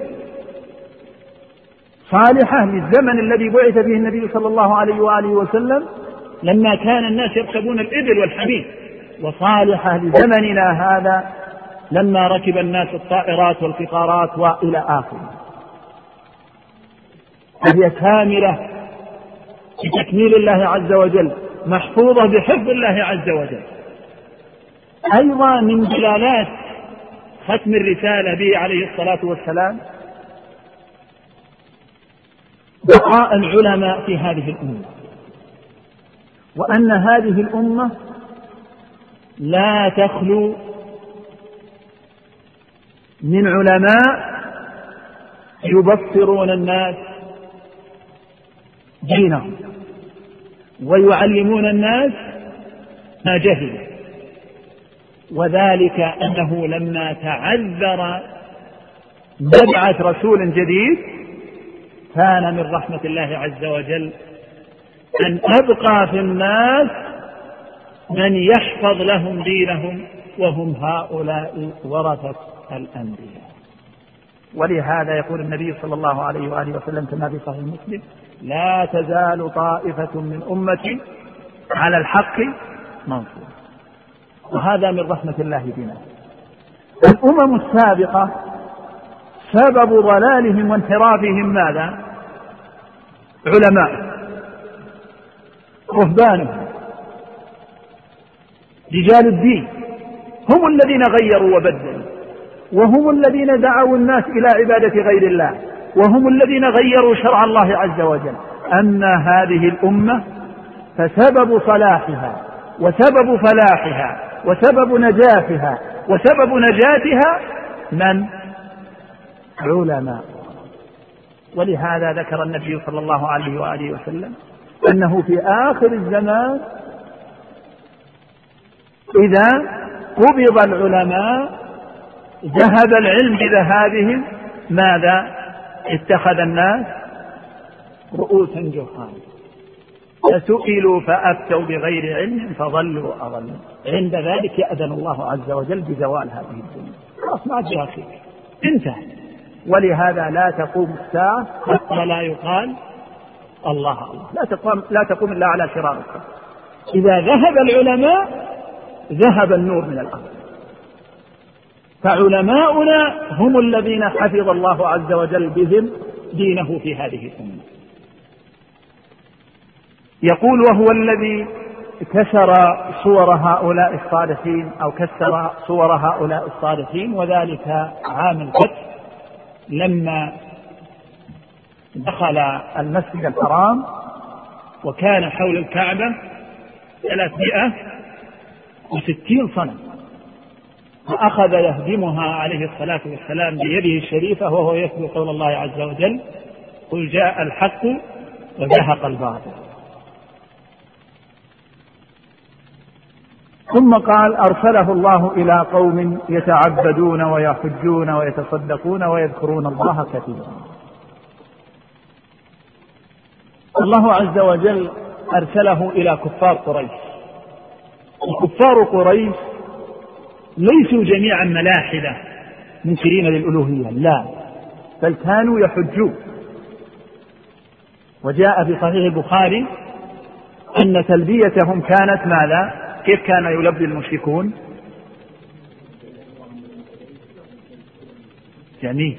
صالحة للزمن الذي بعث فيه النبي صلى الله عليه وآله وسلم لما كان الناس يركبون الإبل والحمير وصالحة لزمننا هذا لما ركب الناس الطائرات والقطارات وإلى آخره. فهي كاملة بتكميل الله عز وجل محفوظة بحفظ الله عز وجل. أيضا من دلالات ختم الرسالة به عليه الصلاة والسلام بقاء العلماء في هذه الأمة وأن هذه الأمة لا تخلو من علماء يبصرون الناس دينهم ويعلمون الناس ما جهلوا. وذلك أنه لما تعذر مبعث رسول جديد كان من رحمة الله عز وجل أن أبقى في الناس من يحفظ لهم دينهم وهم هؤلاء ورثة الأنبياء. ولهذا يقول النبي صلى الله عليه وآله وسلم كما في صحيح مسلم لا تزال طائفة من أمتي على الحق منصور وهذا من رحمة الله بنا الأمم السابقة سبب ضلالهم وانحرافهم ماذا؟ علماء. رهبانهم. رجال الدين. هم الذين غيروا وبدلوا. وهم الذين دعوا الناس إلى عبادة غير الله. وهم الذين غيروا شرع الله عز وجل. أما هذه الأمة فسبب صلاحها وسبب فلاحها وسبب نجاتها. وسبب نجاتها من؟ علماء ولهذا ذكر النبي صلى الله عليه وآله وسلم أنه في آخر الزمان إذا قبض العلماء ذهب العلم بذهابهم ماذا؟ اتخذ الناس رؤوسا جهالا. فسئلوا فأفتوا بغير علم فضلوا أضلوا عند ذلك يأذن الله عز وجل بزوال هذه الدنيا. خلاص ما فيها خير انتهى. ولهذا لا تقوم الساعة حتى لا يقال الله الله. لا تقوم لا تقوم إلا على شرار الخلق إذا ذهب العلماء ذهب النور من الأرض. فعلماؤنا هم الذين حفظ الله عز وجل بهم دينه في هذه الأمة. يقول وهو الذي كسر صور هؤلاء الصالحين أو كسر صور هؤلاء الصالحين وذلك عام الفتح لما دخل المسجد الحرام وكان حول الكعبة ثلاثمائة وستين صنم. فأخذ يهدمها عليه الصلاة والسلام بيده الشريفة وهو يتلو قول الله عز وجل قل جاء الحق وزهق الباطل. ثم قال أرسله الله إلى قوم يتعبدون ويحجون ويتصدقون ويذكرون الله كثيرا. الله عز وجل أرسله إلى كفار قريش. وكفار قريش ليسوا جميعا ملاحدة منكرين للألوهية لا بل كانوا يحجون. وجاء في صحيح البخاري أن تلبيتهم كانت ماذا؟ كيف كان يلبي المشركون؟ جميل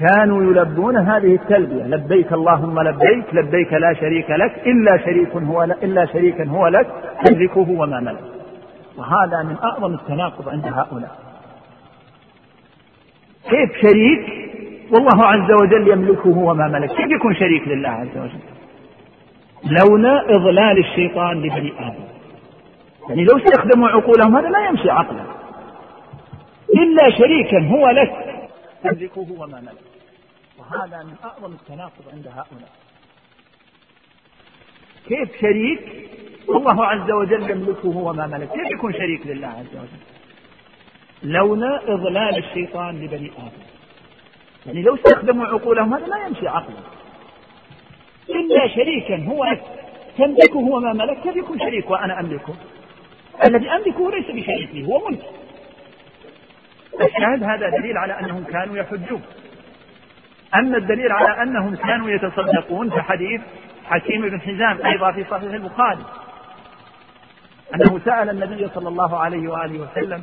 كانوا يلبون هذه التلبية لبيك اللهم لبيك لبيك لا شريك لك إلا شريك هو إلا شريكا هو لك تملكه وما ملك. وهذا من أعظم التناقض عند هؤلاء. كيف شريك؟ والله عز وجل يملكه وما ملك. كيف يكون شريك لله عز وجل؟ لولا إضلال الشيطان لبني آدم. يعني لو استخدموا عقولهم هذا لا يمشي عقلا. إلا شريكا هو لك. تملكه وما ملك. وهذا من أعظم التناقض عند هؤلاء. كيف شريك؟ والله عز وجل يملكه وما ملك. كيف يكون شريك لله عز وجل؟ لولا إضلال الشيطان لبني آدم. يعني لو استخدموا عقولهم هذا لا يمشي عقلا. إلا شريكا هو تملكه وما ملك. كيف يكون شريك وأنا أملكه؟ الذي أملكه ليس لي هو ملك الشاهد هذا دليل على أنهم كانوا يحجون. أما الدليل على أنهم كانوا يتصدقون فحديث حكيم بن حزام أيضا في صحيح البخاري. أنه سأل النبي صلى الله عليه وآله وسلم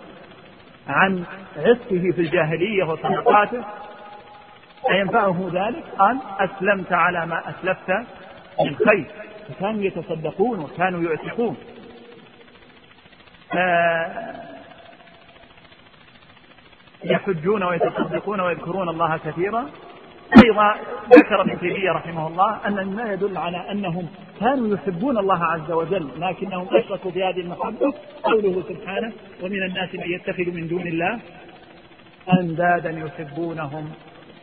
عن عتقه في الجاهلية وصدقاته أينفعه ذلك؟ قال أسلمت على ما أسلفت من خير. فكانوا يتصدقون وكانوا يعتقون. يحجون ويتصدقون ويذكرون الله كثيرا. أيضا ذكر ابن تيمية رحمه الله أن مما يدل على أنهم كانوا يحبون الله عز وجل لكنهم أشركوا في هذه المحبة. قوله سبحانه ومن الناس من يتخذ من دون الله أندادا يحبونهم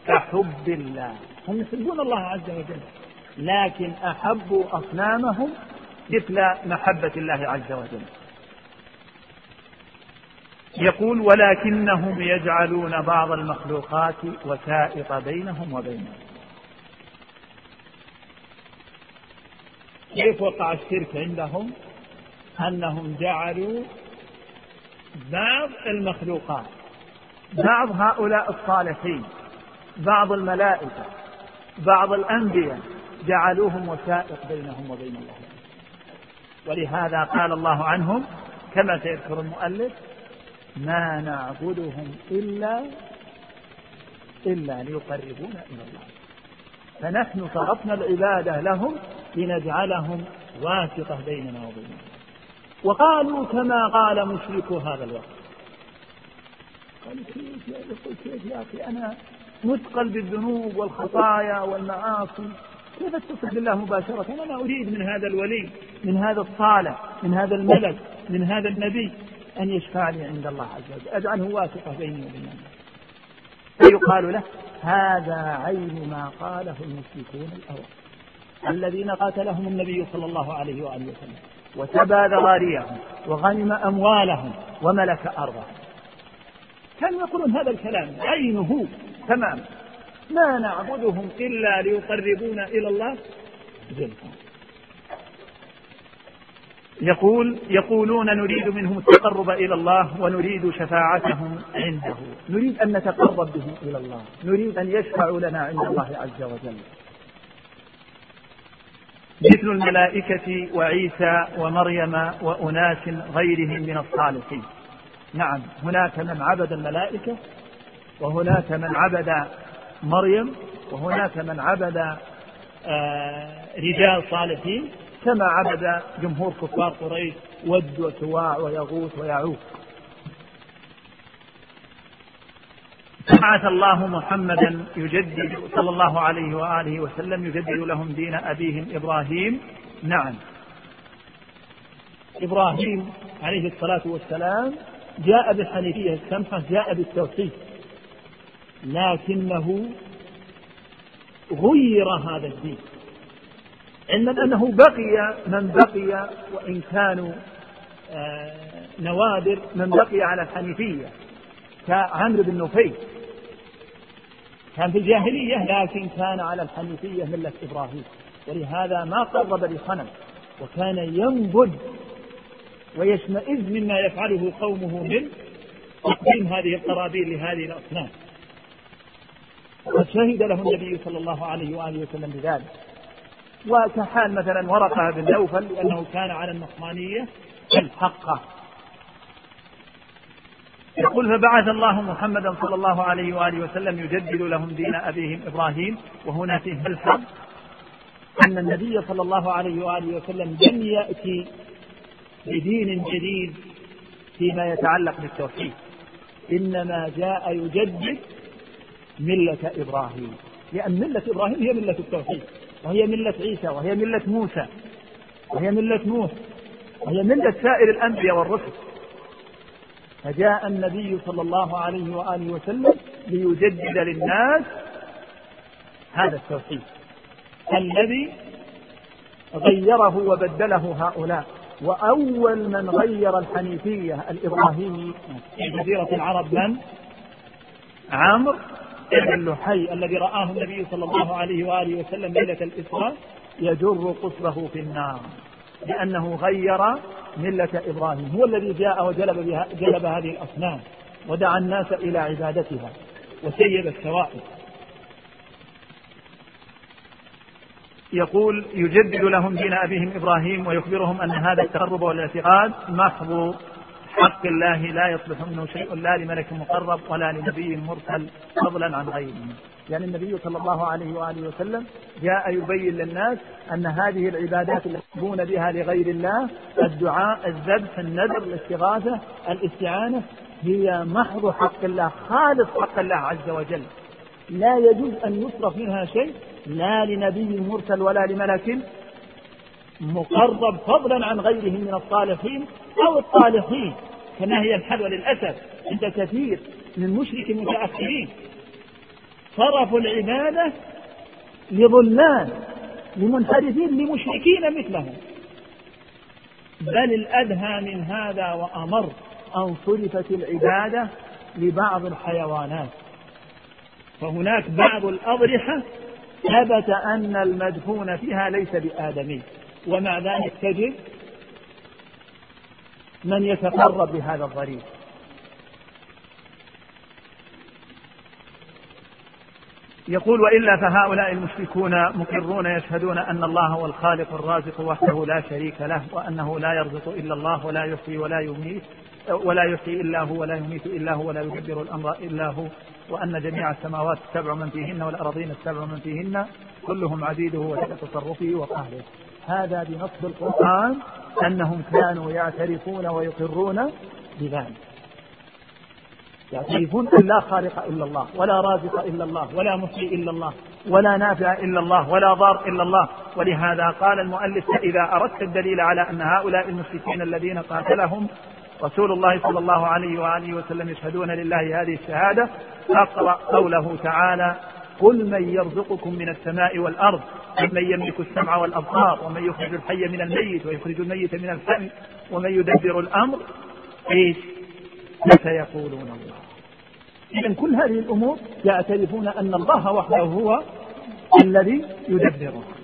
كحب الله. هم يحبون الله عز وجل لكن أحبوا أصنامهم مثل محبة الله عز وجل. يقول ولكنهم يجعلون بعض المخلوقات وسائط بينهم وبين كيف وقع الشرك عندهم؟ أنهم جعلوا بعض المخلوقات بعض هؤلاء الصالحين بعض الملائكة بعض الأنبياء جعلوهم وسائط بينهم وبين الله. ولهذا قال الله عنهم كما سيذكر المؤلف ما نعبدهم إلا إلا ليقربونا إلى الله. فنحن صرفنا العبادة لهم لنجعلهم واسطة بيننا وبينهم. وقالوا كما قال مشركو هذا الوقت. قالوا كيف يا يقول كيف يا أخي؟ أنا مثقل بالذنوب والخطايا والمعاصي. كيف اتصل بالله مباشرة؟ أنا أريد من هذا الولي من هذا الصالح من هذا الملك من هذا النبي. أن يشفع لي عند الله عز وجل. أجعله واثقة بيني وبين فيقال له هذا عين ما قاله المشركون الأول. الذين قاتلهم النبي صلى الله عليه وآله وسلم وتبى ذراريهم وغنم أموالهم وملك أرضهم. كانوا يقولون هذا الكلام عينه تمام. ما نعبدهم إلا ليقربونا إلى الله. زلفى يقول يقولون نريد منهم التقرب إلى الله ونريد شفاعتهم عنده. نريد أن نتقرب بهم إلى الله. نريد أن يشفعوا لنا عند الله عز وجل. مثل الملائكة وعيسى ومريم وأناس غيرهم من الصالحين. نعم هناك من عبد الملائكة وهناك من عبد مريم وهناك من عبد آه، رجال صالحين. كما عبد جمهور كفار قريش ود وسواع ويغوث ويعوق. بعث الله محمدا يجدد صلى الله عليه وآله وسلم يجدد لهم دين أبيهم إبراهيم. نعم. إبراهيم عليه الصلاة والسلام جاء بالحنيفيه السمحه جاء بالتوحيد. لكنه غير هذا الدين. علما أنه بقي من بقي وإن كانوا آه، نوادر من بقي على الحنيفية كعمرو بن نفيل كان في الجاهلية لكن كان على الحنيفية ملة إبراهيم. ولهذا ما قرب بصنم وكان ينبذ ويشمئز مما يفعله قومه من تقديم هذه القرابين لهذه الأصنام. وقد شهد له النبي صلى الله عليه وآله وسلم بذلك. وكحال مثلا ورقة بن نوفل لأنه كان على النصرانية الحقة. يقول فبعث الله محمدا صلى الله عليه وآله وسلم يجدد لهم دين أبيهم إبراهيم. وهنا فيه الحق أن النبي صلى الله عليه وآله وسلم لم يأتي بدين جديد فيما يتعلق بالتوحيد إنما جاء يجدد ملة إبراهيم. لأن ملة إبراهيم هي ملة التوحيد. وهي ملة عيسى وهي ملة موسى وهي ملة نوح وهي ملة سائر الأنبياء والرسل. فجاء النبي صلى الله عليه وآله وسلم ليجدد للناس هذا التوحيد. الذي غيره وبدله هؤلاء. وأول من غير الحنيفية الإبراهيمي في جزيرة العرب من؟ عمرو. بن لحي الذي رآه النبي صلى الله عليه وآله وسلم ليلة الإسراء يجر قصبه في النار لأنه غير ملة إبراهيم هو الذي جاء وجلب بها جلب هذه الأصنام ودعا الناس إلى عبادتها وسيب السوائل. يقول يجدد لهم دين أبيهم إبراهيم ويخبرهم أن هذا التقرب والاعتقاد محض حق الله لا يصلح منه شيء لا لملك مقرب ولا لنبي مرسل فضلا عن غيره. يعني النبي صلى الله عليه وآله وسلم جاء يبين للناس أن هذه العبادات التي يقومون بها لغير الله الدعاء الذبح النذر الاستغاثة الاستعانة هي محض حق الله خالص حق الله عز وجل. لا يجوز أن يصرف منها شيء لا لنبي مرسل ولا لملك مقرب فضلا عن غيره من الصالحين أو الطالحين كما هي الحال وللأسف عند كثير من مشرك المتأخرين. صرفوا العبادة لضلال لمنحرفين لمشركين مثلهم. بل الأدهى من هذا وأمر أن صرفت العبادة لبعض الحيوانات. فهناك بعض الأضرحة ثبت أن المدفون فيها ليس بآدمي. ومع ذلك تجد من يتقرب بهذا الضريح يقول وإلا فهؤلاء المشركون مقرون يشهدون أن الله هو الخالق الرازق وحده لا شريك له وأنه لا يرزق إلا الله ولا يحيي ولا يميت ولا يحيي إلا هو ولا يميت إلا هو ولا يدبر الأمر إلا هو وأن جميع السماوات السبع من فيهن والارضين السبع من فيهن كلهم عبيده وتحت تصرفه وقهره. هذا بنص القرآن أنهم كانوا يعترفون ويقرون بذلك. يعترفون أن لا خالق إلا الله ولا رازق إلا الله ولا محيي إلا الله ولا نافع إلا الله ولا ضار إلا الله. ولهذا قال المؤلف إذا أردت الدليل على أن هؤلاء المشركين الذين قاتلهم رسول الله صلى الله عليه وآله وسلم يشهدون لله هذه الشهادة فاقرأ قوله تعالى قل من يرزقكم من السماء والأرض من يملك السمع والأبصار ومن يخرج الحي من الميت ويخرج الميت من الحي ومن يدبر الأمر إيش؟ فسيقولون الله. إذا كل هذه الأمور يعترفون أن الله وحده هو الذي يدبرها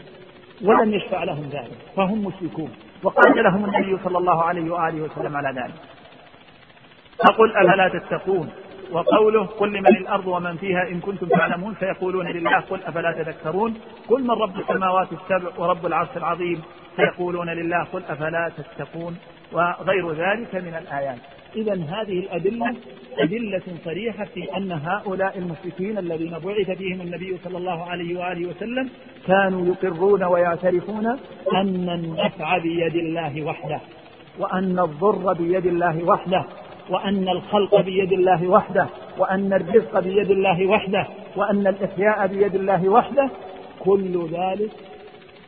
ولم يشفع لهم ذلك فهم مشركون. وقاتلهم النبي صلى الله عليه وآله وسلم على ذلك. فقل أفلا تتقون؟ وقوله قل لمن الأرض ومن فيها إن كنتم تعلمون فيقولون لله قل أفلا تذكرون؟ قل من رب السماوات السبع ورب العرش العظيم فيقولون لله قل أفلا تتقون؟ وغير ذلك من الآيات. إذا هذه الأدلة أدلة صريحة في أن هؤلاء المشركين الذين بعث فيهم النبي صلى الله عليه وآله وسلم كانوا يقرون ويعترفون أن النفع بيد الله وحده وأن الضر بيد الله وحده. وأن الخلق بيد الله وحده وأن الرزق بيد الله وحده وأن الإحياء بيد الله وحده كل ذلك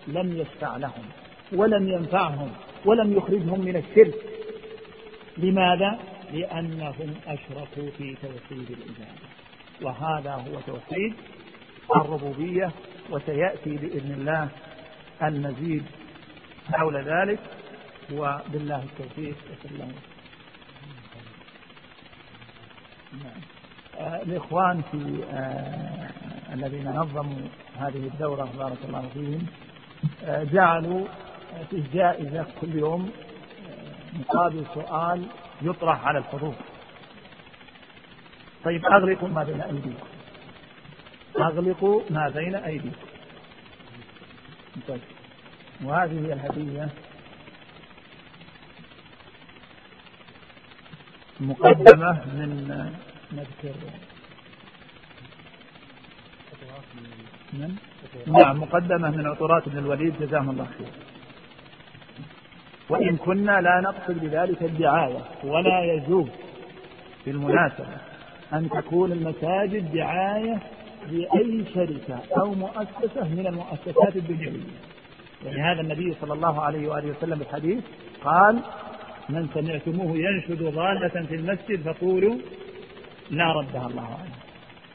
لم يشفع لهم ولم ينفعهم ولم يخرجهم من الشرك لماذا؟ لأنهم أشركوا في توحيد العبادة وهذا هو توحيد الربوبية وسيأتي بإذن الله المزيد حول ذلك وبالله التوفيق وصلى الله نعم. آه الإخوان في آه الذين نظموا هذه الدورة بارك الله فيهم آه جعلوا في جائزة كل يوم مقابل سؤال يطرح على الحضور. طيب أغلقوا ما بين أيديكم. أغلقوا ما بين أيديكم. طيب وهذه هي الهدية مقدمة من نذكر من؟ نعم مقدمة من عطورات ابن الوليد جزاهم الله خير. وإن كنا لا نقصد بذلك الدعاية ولا يجوز بالمناسبة أن تكون المساجد دعاية لأي شركة أو مؤسسة من المؤسسات الدنيوية. ولهذا النبي صلى الله عليه وآله وسلم الحديث قال من سمعتموه ينشد ضالة في المسجد فقولوا لا ردها الله عنه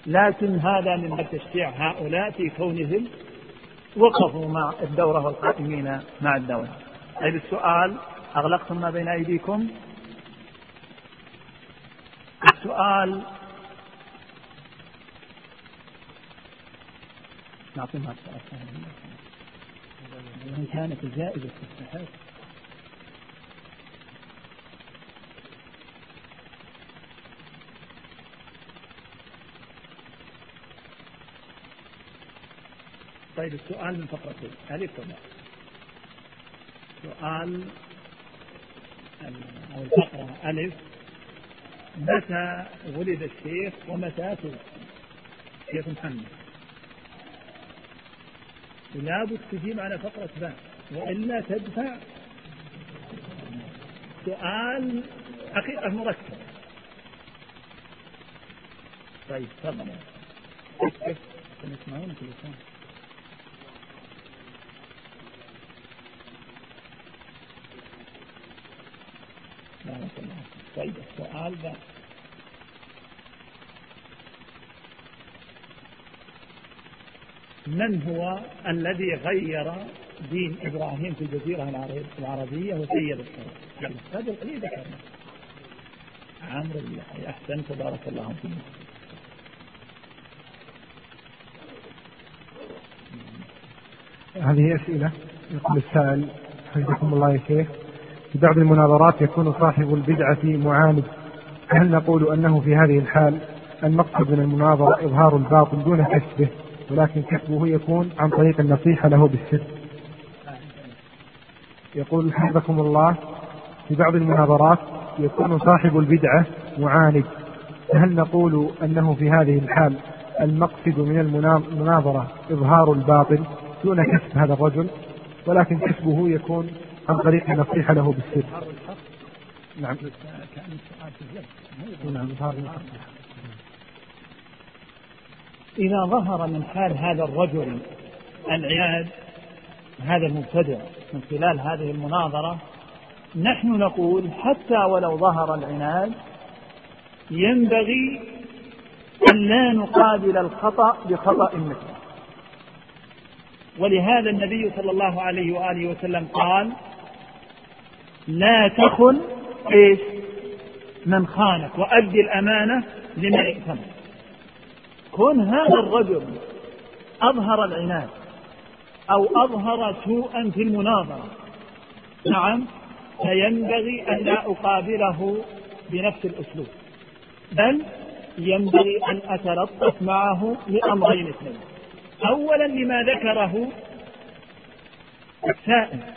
لكن هذا من تشجيع هؤلاء في كونهم وقفوا مع الدورة والقائمين مع الدولة طيب السؤال أغلقتم ما بين أيديكم؟ السؤال نعطيها السؤال إن كانت الجائزة تستحق طيب السؤال من فقرتين. ألف ولا سؤال أو الفقرة. ألف. متى ولد الشيخ ومتى توفي؟ شيخ محمد. لابد تجيب على فقرة باء وإلا تدفع. سؤال حقيقة مركب. طيب تفضل. تسمعون؟ كل طيب السؤال ذا من هو الذي غير دين إبراهيم في الجزيرة العربية وسيد الصلاه؟ هذا القليل ذكرنا. عمرو بن يحيى احسنت بارك الله فيك. هذه أسئلة. يقول السائل حفظكم الله يا شيخ. في بعض المناظرات يكون صاحب البدعة معاند. هل نقول أنه في هذه الحال المقصد من المناظرة إظهار الباطل دون كسبه ولكن كسبه يكون عن طريق النصيحة له بالسر؟ يقول حفظكم الله في بعض المناظرات يكون صاحب البدعة معاند. فهل نقول أنه في هذه الحال المقصد من المناظرة إظهار الباطل دون كسب هذا الرجل؟ ولكن كسبه يكون عن طريق النصيحة له بالسر. نعم نعم. إذا ظهر من حال هذا الرجل العياد هذا المبتدع من خلال هذه المناظرة نحن نقول حتى ولو ظهر العناد ينبغي أن لا نقابل الخطأ بخطأ مثله. ولهذا النبي صلى الله عليه وآله وسلم قال لا تخن إيش؟ من خانك وأدي الأمانة لمن ائتمن. كن هذا الرجل. أظهر العناد. أو أظهر سوءا في المناظرة. نعم فينبغي أن لا أقابله بنفس الأسلوب. بل ينبغي أن أتلطف معه لأمرين اثنين. أولا لما ذكره السائل.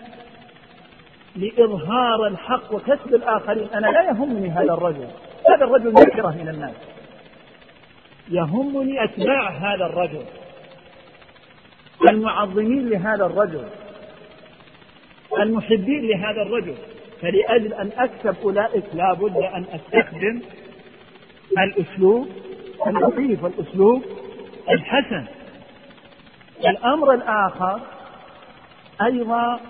لإظهار الحق وكسب الآخرين. أنا لا يهمني هذا الرجل. هذا الرجل نكرة من الناس. يهمني أتباع هذا الرجل. المعظمين لهذا الرجل. المحبين لهذا الرجل. فلأجل أن أكسب أولئك لا بد أن أستخدم الأسلوب اللطيف والأسلوب الحسن. الأمر الآخر أيضا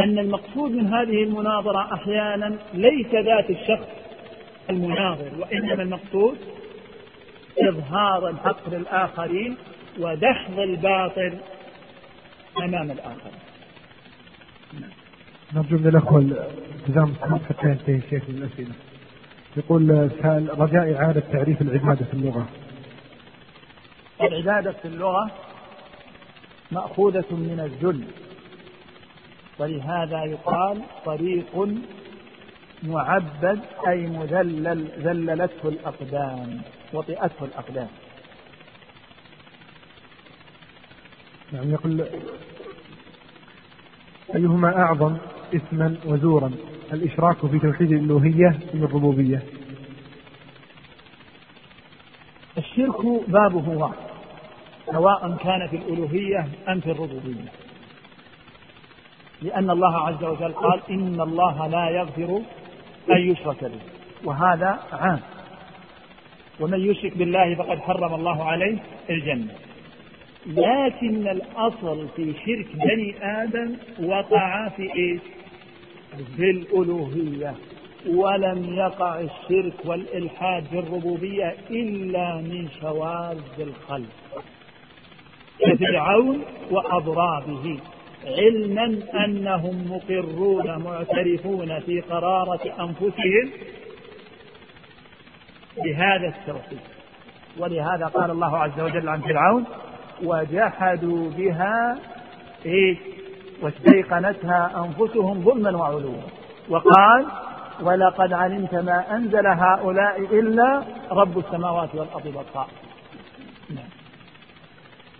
أن المقصود من هذه المناظرة أحيانا ليس ذات الشخص المناظر وإنما المقصود إظهار الحق للآخرين ودحض الباطل أمام الآخرين. نرجو من الأخوة التزام حتى ينتهي الشيخ من الأسئلة. يقول سائل رجاء إعادة تعريف العبادة في اللغة. العبادة في اللغة مأخوذة من الذل. ولهذا يقال طريق معبد أي مذلل ذللته الأقدام وطئته الأقدام. نعم يقول أيهما أعظم إثما وزورا؟ الإشراك في توحيد الألوهية من الربوبية؟ الشرك بابه واحد سواء كان في الألوهية أم في الربوبية. لأن الله عز وجل قال إن الله لا يغفر أن يشرك به. وهذا عام. ومن يشرك بالله فقد حرم الله عليه الجنة. لكن الأصل في شرك بني آدم وقع في إيش؟ في الألوهية. ولم يقع الشرك والإلحاد في الربوبية إلا من شواذ الخلق كفرعون وأضرابه. علما أنهم مقرون معترفون في قرارة أنفسهم بهذا التوحيد. ولهذا قال الله عز وجل عن فرعون وجحدوا بها إيه واستيقنتها أنفسهم ظلما وعلوا. وقال ولقد علمت ما أنزل هؤلاء إلا رب السماوات والأرض بصائر نعم.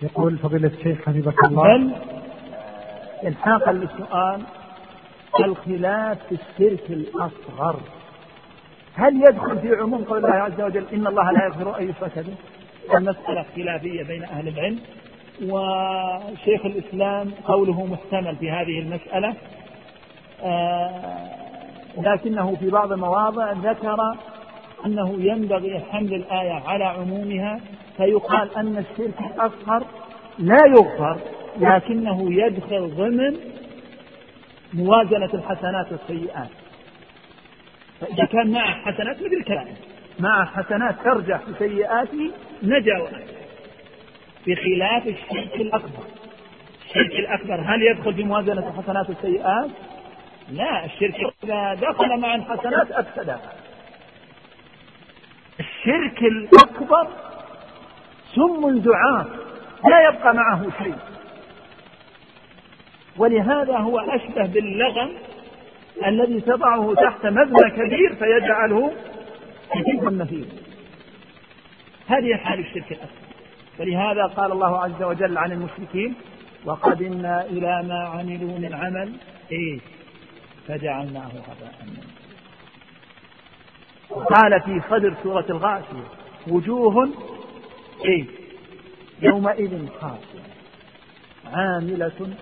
يقول فضيلة الشيخ حفظك الله. بل الحاقا للسؤال الخلاف في الشرك الأصغر. هل يدخل في عموم قول الله عز وجل إن الله لا يغفر أن يشرك به؟ المسألة خلافية بين أهل العلم وشيخ الإسلام قوله محتمل في هذه المسألة. آه لكنه في بعض المواضع ذكر أنه ينبغي حمل الآية على عمومها فيقال أن الشرك الأصغر لا يغفر لكنه يدخل ضمن موازنة الحسنات والسيئات. فإذا كان معه حسنات مثل الكلام معه حسنات ترجح بسيئاته نجا بخلاف الشرك الأكبر. الشرك الأكبر هل يدخل في موازنة الحسنات والسيئات؟ لا الشرك إذا دخل مع الحسنات أفسدها الشرك الأكبر سم دعاء لا يبقى معه شيء. ولهذا هو أشبه باللغم الذي تضعه تحت مبنى كبير فيجعله خفيفا نفيذا هذه حال الشرك الأكبر فلهذا قال الله عز وجل عن المشركين وقدمنا إلى ما عملوا من عمل إيه؟ فجعلناه هباء وقال في صدر سورة الغاشية وجوه إيه؟ يومئذ خاشعة عاملة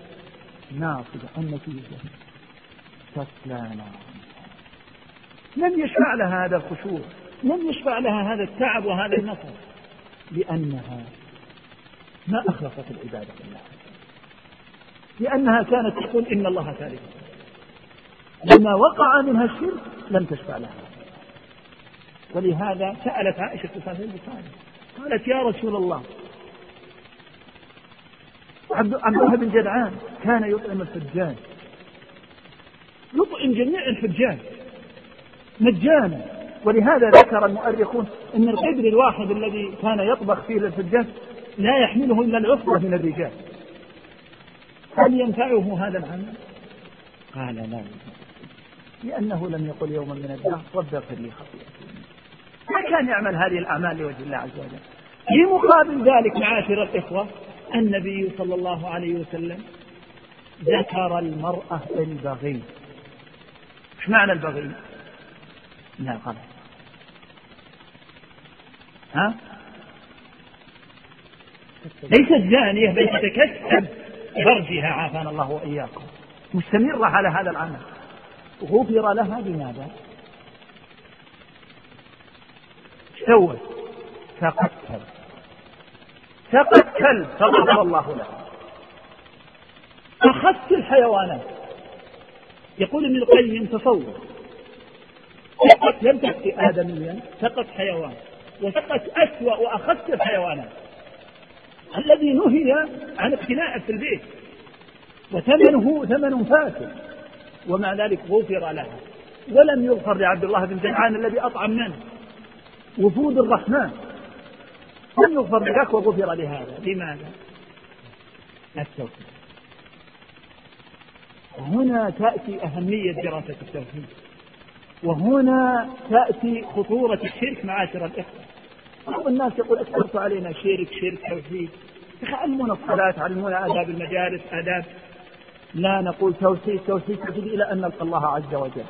ناصبة النتيجة تسلى لم يشفع لها هذا الخشوع. لم يشفع لها هذا التعب وهذا النصر لأنها ما أخلصت العبادة لله. لأنها كانت تقول إن الله ثالث لما وقع منها الشرك لم تشفع لها. ولهذا سألت عائشة في صحيح قالت يا رسول الله عبد الله بن جدعان كان يطعم الحجاج يطعم جميع الحجاج مجانا. ولهذا ذكر المؤرخون إن القدر الواحد الذي كان يطبخ فيه للحجاج لا يحمله إلا العصبة من الرجال. هل ينفعه هذا العمل؟ قال لا. لأنه لم يقل يوما من الدهر رب اغفر لي خطيئتي. ما كان يعمل هذه الأعمال لوجه الله عز وجل؟ في مقابل ذلك معاشر الإخوة النبي صلى الله عليه وسلم ذكر المرأة البغي. إيش معنى البغي؟ لا غلط ها؟ ليست زانية بل تتكسب فرجها عافانا الله وإياكم. مستمرة على هذا العمل. غفر لها بماذا؟ سوت؟ سقت سقت كلب فغفر الله لها أخذت الحيوانات. يقول ابن القيم تصور. سقت لم تأتي آدميا سقت حيوان. وسقت أسوأ وأخذت الحيوانات. الذي نهي عن اقتناءه في البيت. وثمنه ثمن فاسد. ومع ذلك غفر لها ولم يغفر لعبد الله بن جدعان الذي أطعم منه. وفود الرحمن. لم يغفر لك وغفر لهذا. لماذا؟ التوحيد. هنا تأتي أهمية دراسة التوحيد. وهنا تأتي خطورة الشرك معاشر الإخوة. بعض الناس يقول أكثرت علينا شرك شرك توحيد. علمونا الصلاة علمونا آداب المجالس آداب. لا نقول توحيد توحيد توحيد إلى أن نلقى الله عز وجل.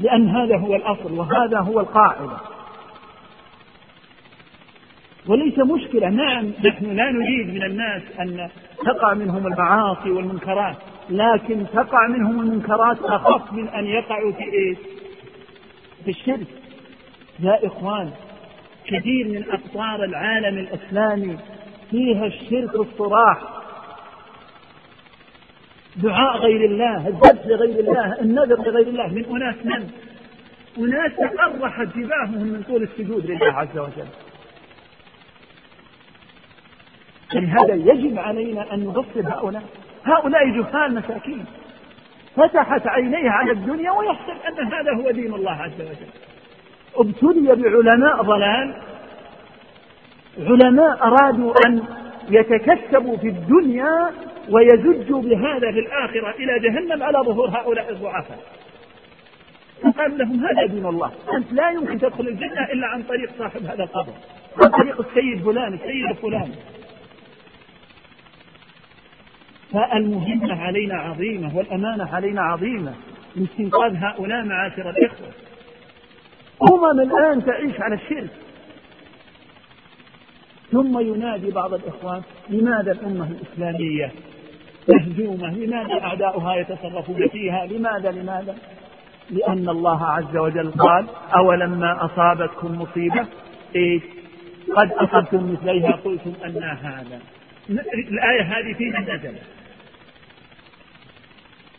لأن هذا هو الأصل وهذا هو القاعدة. وليس مشكلة. نعم. نحن لا نريد من الناس أن تقع منهم المعاصي والمنكرات لكن تقع منهم المنكرات أخف من أن يقعوا في إيش؟ في الشرك. يا إخوان كثير من أقطار العالم الإسلامي فيها الشرك الصراح. دعاء غير الله الذبح لغير الله النذر لغير الله. من أناس من؟ أناس تقرحت جباههم من طول السجود لله عز وجل. لهذا يجب علينا أن نبصر هؤلاء. هؤلاء جهال مساكين. فتحت عينيه على الدنيا ويحسب أن هذا هو دين الله عز وجل. ابتلي بعلماء ضلال. علماء أرادوا أن يتكسبوا في الدنيا ويزجوا بهذا في الآخرة إلى جهنم على ظهور هؤلاء الضعفاء. فقال لهم هذا دين الله. أنت لا يمكن تدخل الجنة إلا عن طريق صاحب هذا القبر عن طريق السيد فلان السيد فلان. فالمهمة علينا عظيمة والأمانة علينا عظيمة. لاستنقاذ هؤلاء معاشر الإخوة. أمم الآن تعيش على الشرك. ثم ينادي بعض الإخوان لماذا الأمة الإسلامية مهزومة؟ لماذا أعداؤها يتصرفون فيها؟ لماذا؟ لماذا؟ لأن الله عز وجل قال أولما أصابتكم مصيبة؟ إيش؟ قد أصبتم مثليها قلتم أن هذا. الآية هذه في من نزلت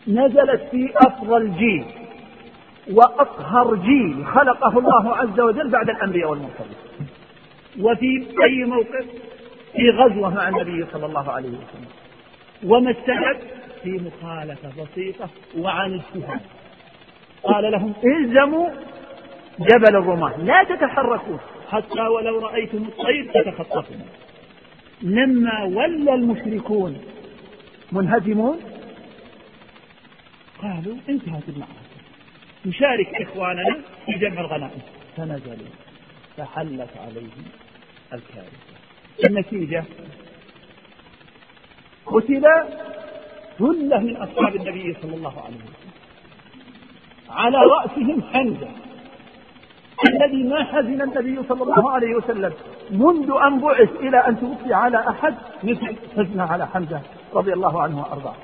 نزلت في أفضل جيل وأطهر جيل خلقه الله عز وجل بعد الأنبياء والمرسلين. وفي أي موقف؟ في غزوة مع النبي صلى الله عليه وسلم. وما السبب في مخالفة بسيطة وعن اجتهاد. قال لهم إلزموا جبل الرماة لا تتحركوا حتى ولو رأيتم الطير تتخطفون. لما ولى المشركون منهزمون قالوا انتهت المعركة. نشارك إخواننا في جمع الغنائم. فنزلوا. فحلت عليهم الكارثة. النتيجة؟ قتل ثلة من أصحاب النبي صلى الله عليه وسلم. على رأسهم حمزة. الذي ما حزن النبي صلى الله عليه وسلم منذ أن بعث إلى أن توفي على أحد مثل حزنه على حمزة رضي الله عنه وأرضاه.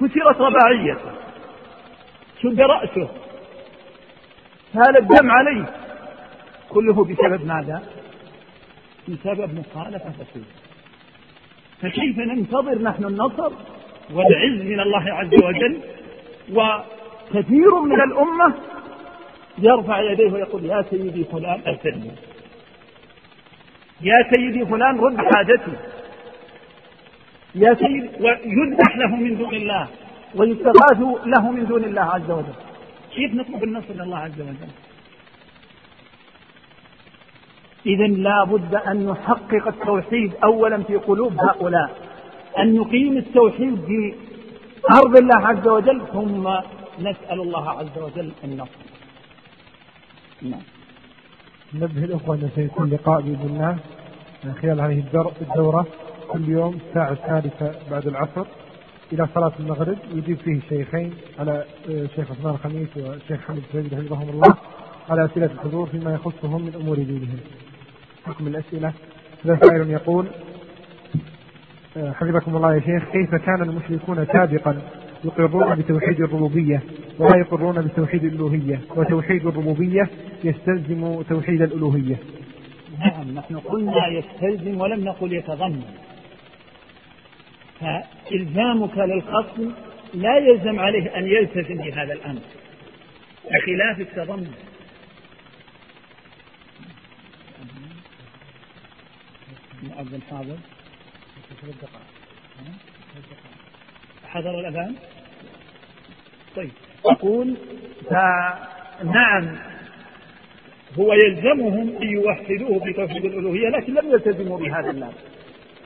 كسرت رباعيته شد رأسه. هذا الدم عليه. كله بسبب ماذا؟ بسبب مخالفة رسوله. فكيف ننتظر نحن النصر والعز من الله عز وجل؟ وكثير من الأمة يرفع يديه ويقول يا سيدي فلان أرسلني يا سيدي فلان رد حاجتي. يا سيدي ويذبح له من دون الله. ويستغاث له من دون الله عز وجل. كيف نطلب النصر من الله عز وجل؟ إذا لا بد أن نحقق التوحيد أولا في قلوب هؤلاء. أن نقيم التوحيد في أرض الله عز وجل ثم نسأل الله عز وجل النصر نعم. نبه الأخوة أن سيكون لقاء بإذن الله. خلال هذه الدورة. كل يوم الساعة الثالثة بعد العصر إلى صلاة المغرب. يجيب فيه الشيخين على آه، عثمان الخميس والشيخ حمد السيد حفظهم الله على أسئلة الحضور فيما يخصهم من أمور دينهم. حكم الأسئلة. هذا سائل يقول آه، حفظكم الله يا شيخ كيف كان المشركون سابقا يقرون بتوحيد الربوبية ولا يقرون بتوحيد الألوهية؟ وتوحيد الربوبية يستلزم توحيد الألوهية. نعم نحن قلنا يستلزم ولم نقل يتضمن. فإلزامك للخصم لا يلزم عليه أن يلتزم بهذا الأمر. بخلاف التضمن المؤذن حاضر. حضر الأذان. طيب. أقول فنعم هو يلزمهم أن يوحدوه بتوحيد الألوهية لكن لم يلتزموا بهذا الناس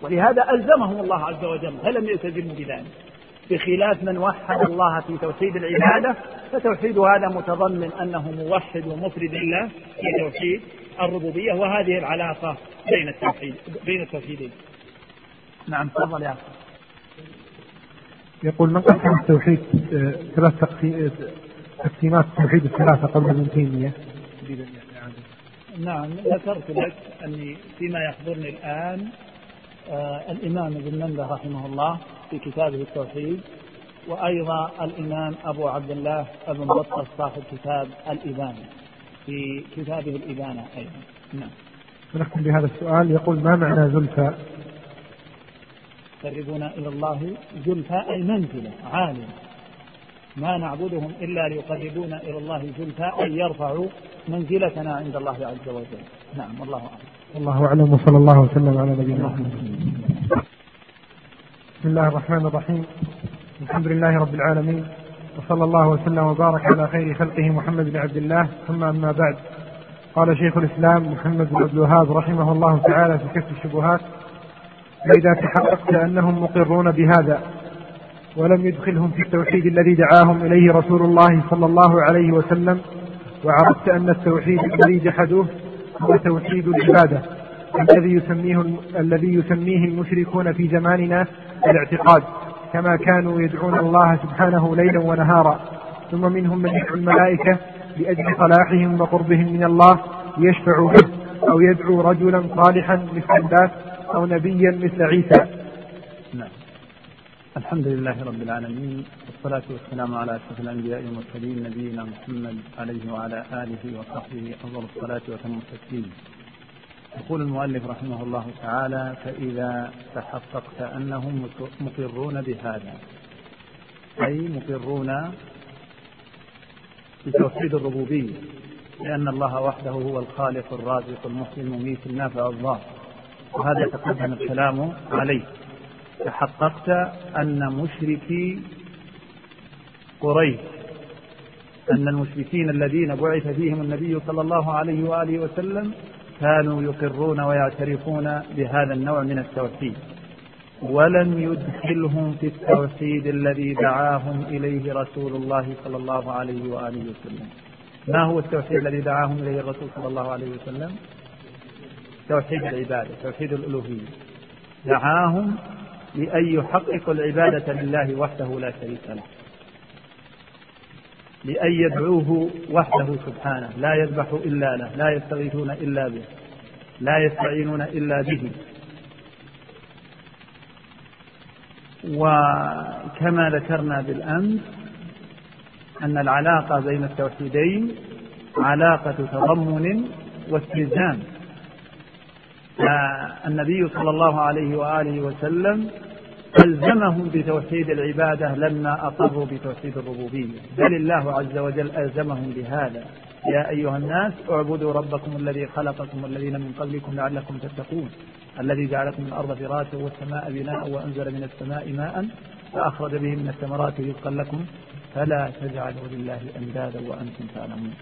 ولهذا ألزمهم الله عز وجل فلم يلتزموا بذلك؟ بخلاف من وحد الله في توحيد العبادة فتوحيد هذا متضمن أنه موحد ومفرد الله في توحيد الربوبية وهذه العلاقة بين التوحيد بين التوحيدين. نعم تفضل يا أخي. يقول من قسم التوحيد آه، ثلاث تقسيمات التوحيد الثلاثة قبل ابن تيمية؟ نعم ذكرت لك أني فيما يحضرني الآن آه الإمام ابن منده رحمه الله في كتابه التوحيد وأيضا الإمام أبو عبد الله ابن بطة صاحب كتاب الإبانة في كتابه الإبانة أيضا. نعم. ونختم بهذا السؤال. يقول ما معنى زلفى؟ يقربون إلى الله زلفى أي منزلة عالية ما نعبدهم إلا ليقربونا إلى الله زلفى أي يرفعوا منزلتنا عند الله عز وجل. نعم والله أعلم. والله أعلم وصلى الله وسلم على نبينا محمد. بسم الله الرحمن الرحيم. الحمد لله رب العالمين وصلى الله وسلم وبارك على خير خلقه محمد بن عبد الله. ثم أما بعد قال شيخ الإسلام محمد بن عبد الوهاب رحمه الله تعالى في كشف الشبهات فإذا تحققت أنهم مقرون بهذا ولم يدخلهم في التوحيد الذي دعاهم إليه رسول الله صلى الله عليه وسلم وعرفت أن التوحيد الذي جحدوه هو توحيد العبادة الذي يسميه الذي يسميه المشركون في زماننا الاعتقاد كما كانوا يدعون الله سبحانه ليلا ونهارا. ثم منهم من يدعو الملائكة لأجل صلاحهم وقربهم من الله ليشفعوا به أو يدعو رجلا صالحا مثل الله أو نبيا مثل عيسى. نعم. الحمد لله رب العالمين والصلاة والسلام على أشرف الأنبياء والمرسلين نبينا محمد عليه وعلى آله وصحبه أفضل الصلاة وتم التسليم. يقول المؤلف رحمه الله تعالى فإذا تحققت أنهم مقرون بهذا أي مقرون بتوحيد الربوبية لأن الله وحده هو الخالق الرازق المحيي المميت النافع الضار وهذا تقدم الكلام عليه تحققت أن مشركي قريش أن المشركين الذين بعث فيهم النبي صلى الله عليه وآله وسلم كانوا يقرون ويعترفون بهذا النوع من التوحيد ولم يدخلهم في التوحيد الذي دعاهم إليه رسول الله صلى الله عليه وآله وسلم. ما هو التوحيد الذي دعاهم إليه الرسول صلى الله عليه وسلم؟ توحيد العبادة توحيد الألوهية. دعاهم لأن يحققوا العبادة لله وحده لا شريك له. لأن يدعوه وحده سبحانه. لا يذبح إلا له. لا يستغيثون إلا به. لا يستعينون إلا به. وكما ذكرنا بالأمس أن العلاقة بين التوحيدين علاقة تضمن واستلزام فالنبي صلى الله عليه وآله وسلم ألزمهم بتوحيد العبادة لما أقروا بتوحيد الربوبية. بل الله عز وجل ألزمهم بهذا. يا أيها الناس اعبدوا ربكم الذي خلقكم والذين من قبلكم لعلكم تتقون. الذي جعلكم الأرض فراشا والسماء بناء وأنزل من السماء ماء فأخرج به من الثمرات رزقا لكم. فلا تجعلوا لله أندادا وأنتم تعلمون.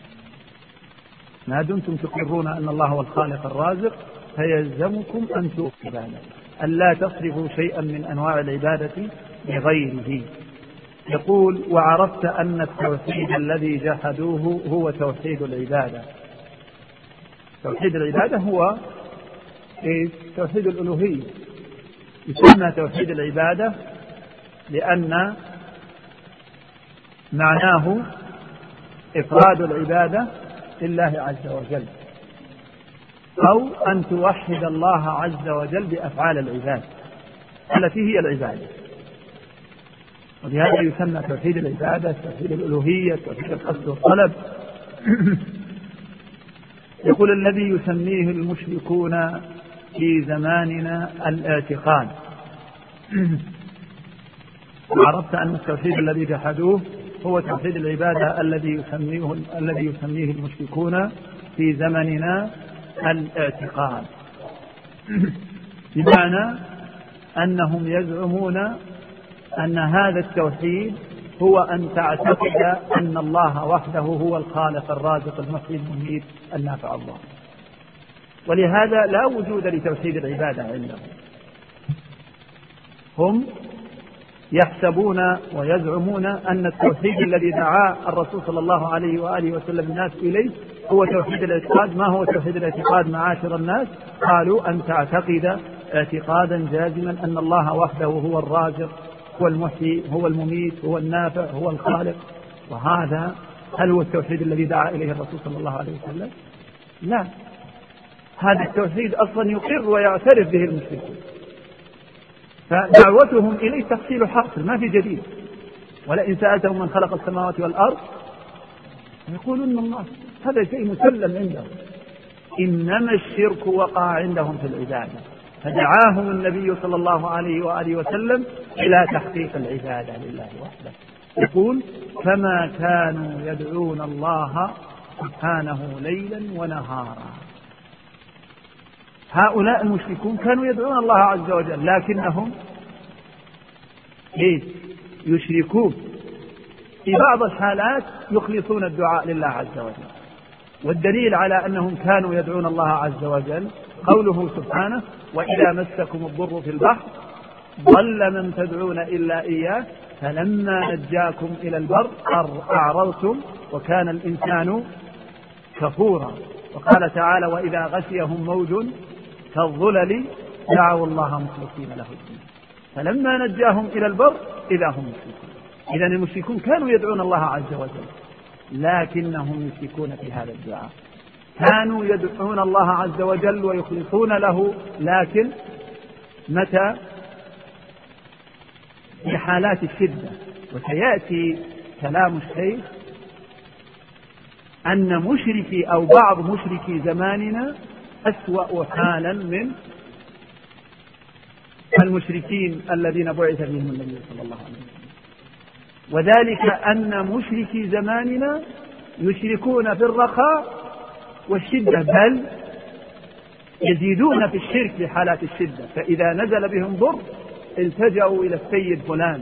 ما دمتم تقرون أن الله هو الخالق الرازق فيلزمكم أن تؤمنوا. أن لا تصرفوا شيئا من أنواع العبادة لغيره. يقول وعرفت أن التوحيد الذي جحدوه هو توحيد العبادة. توحيد العبادة هو إيه؟ توحيد الألوهية. يسمى توحيد العبادة لأن معناه إفراد العبادة لله عز وجل. أو أن توحد الله عز وجل بأفعال العباد. التي هي العبادة. ولهذا يسمى توحيد العبادة توحيد الألوهية توحيد القصد والطلب. يقول الذي يسميه المشركون في زماننا الاعتقاد. وعرفت أن التوحيد الذي جحدوه هو توحيد العبادة الذي يسميه الذي يسميه المشركون في زمننا الاعتقاد. بمعنى أنهم يزعمون أن هذا التوحيد هو أن تعتقد أن الله وحده هو الخالق الرازق المحيي المميت النافع الله. ولهذا لا وجود لتوحيد العبادة عندهم. هم يحسبون ويزعمون أن التوحيد الذي دعا الرسول صلى الله عليه وآله وسلم الناس إليه هو توحيد الاعتقاد؟ ما هو توحيد الاعتقاد معاشر الناس؟ قالوا أن تعتقد اعتقادا جازما أن الله وحده هو الرازق هو المحيي هو المميت هو النافع هو الخالق. وهذا هل هو التوحيد الذي دعا إليه الرسول صلى الله عليه وسلم؟ لا. هذا التوحيد أصلا يقر ويعترف به المشركون. فدعوتهم إليه تحصيل حاصل ما في جديد. ولئن سألتهم من خلق السماوات والأرض يقولون الله. هذا شيء مسلم عندهم إنما الشرك وقع عندهم في العبادة. فدعاهم النبي صلى الله عليه وآله وسلم إلى تحقيق العبادة لله وحده. يقول فما كانوا يدعون الله سبحانه ليلا ونهارا. هؤلاء المشركون كانوا يدعون الله عز وجل لكنهم إيه يشركون. في بعض الحالات يخلصون الدعاء لله عز وجل. والدليل على أنهم كانوا يدعون الله عز وجل قوله سبحانه وإذا مسكم الضر في البحر ضل من تدعون إلا إياه فلما نجاكم إلى البر أعرضتم وكان الإنسان كفورا. وقال تعالى وإذا غشيهم موج كالظلل دعوا الله مخلصين له الدين. فلما نجاهم إلى البر إذا هم مشركون. إذا المشركون كانوا يدعون الله عز وجل. لكنهم يشركون في هذا الدعاء. كانوا يدعون الله عز وجل ويخلصون له لكن متى؟ في حالات الشدة. وسيأتي كلام الشيخ أن مشركي أو بعض مشركي زماننا أسوأ حالا من المشركين الذين بعث فيهم النبي صلى الله عليه وسلم. وذلك أن مشركي زماننا يشركون في الرخاء والشدة بل يزيدون في الشرك في حالات الشدة. فإذا نزل بهم ضر التجأوا إلى السيد فلان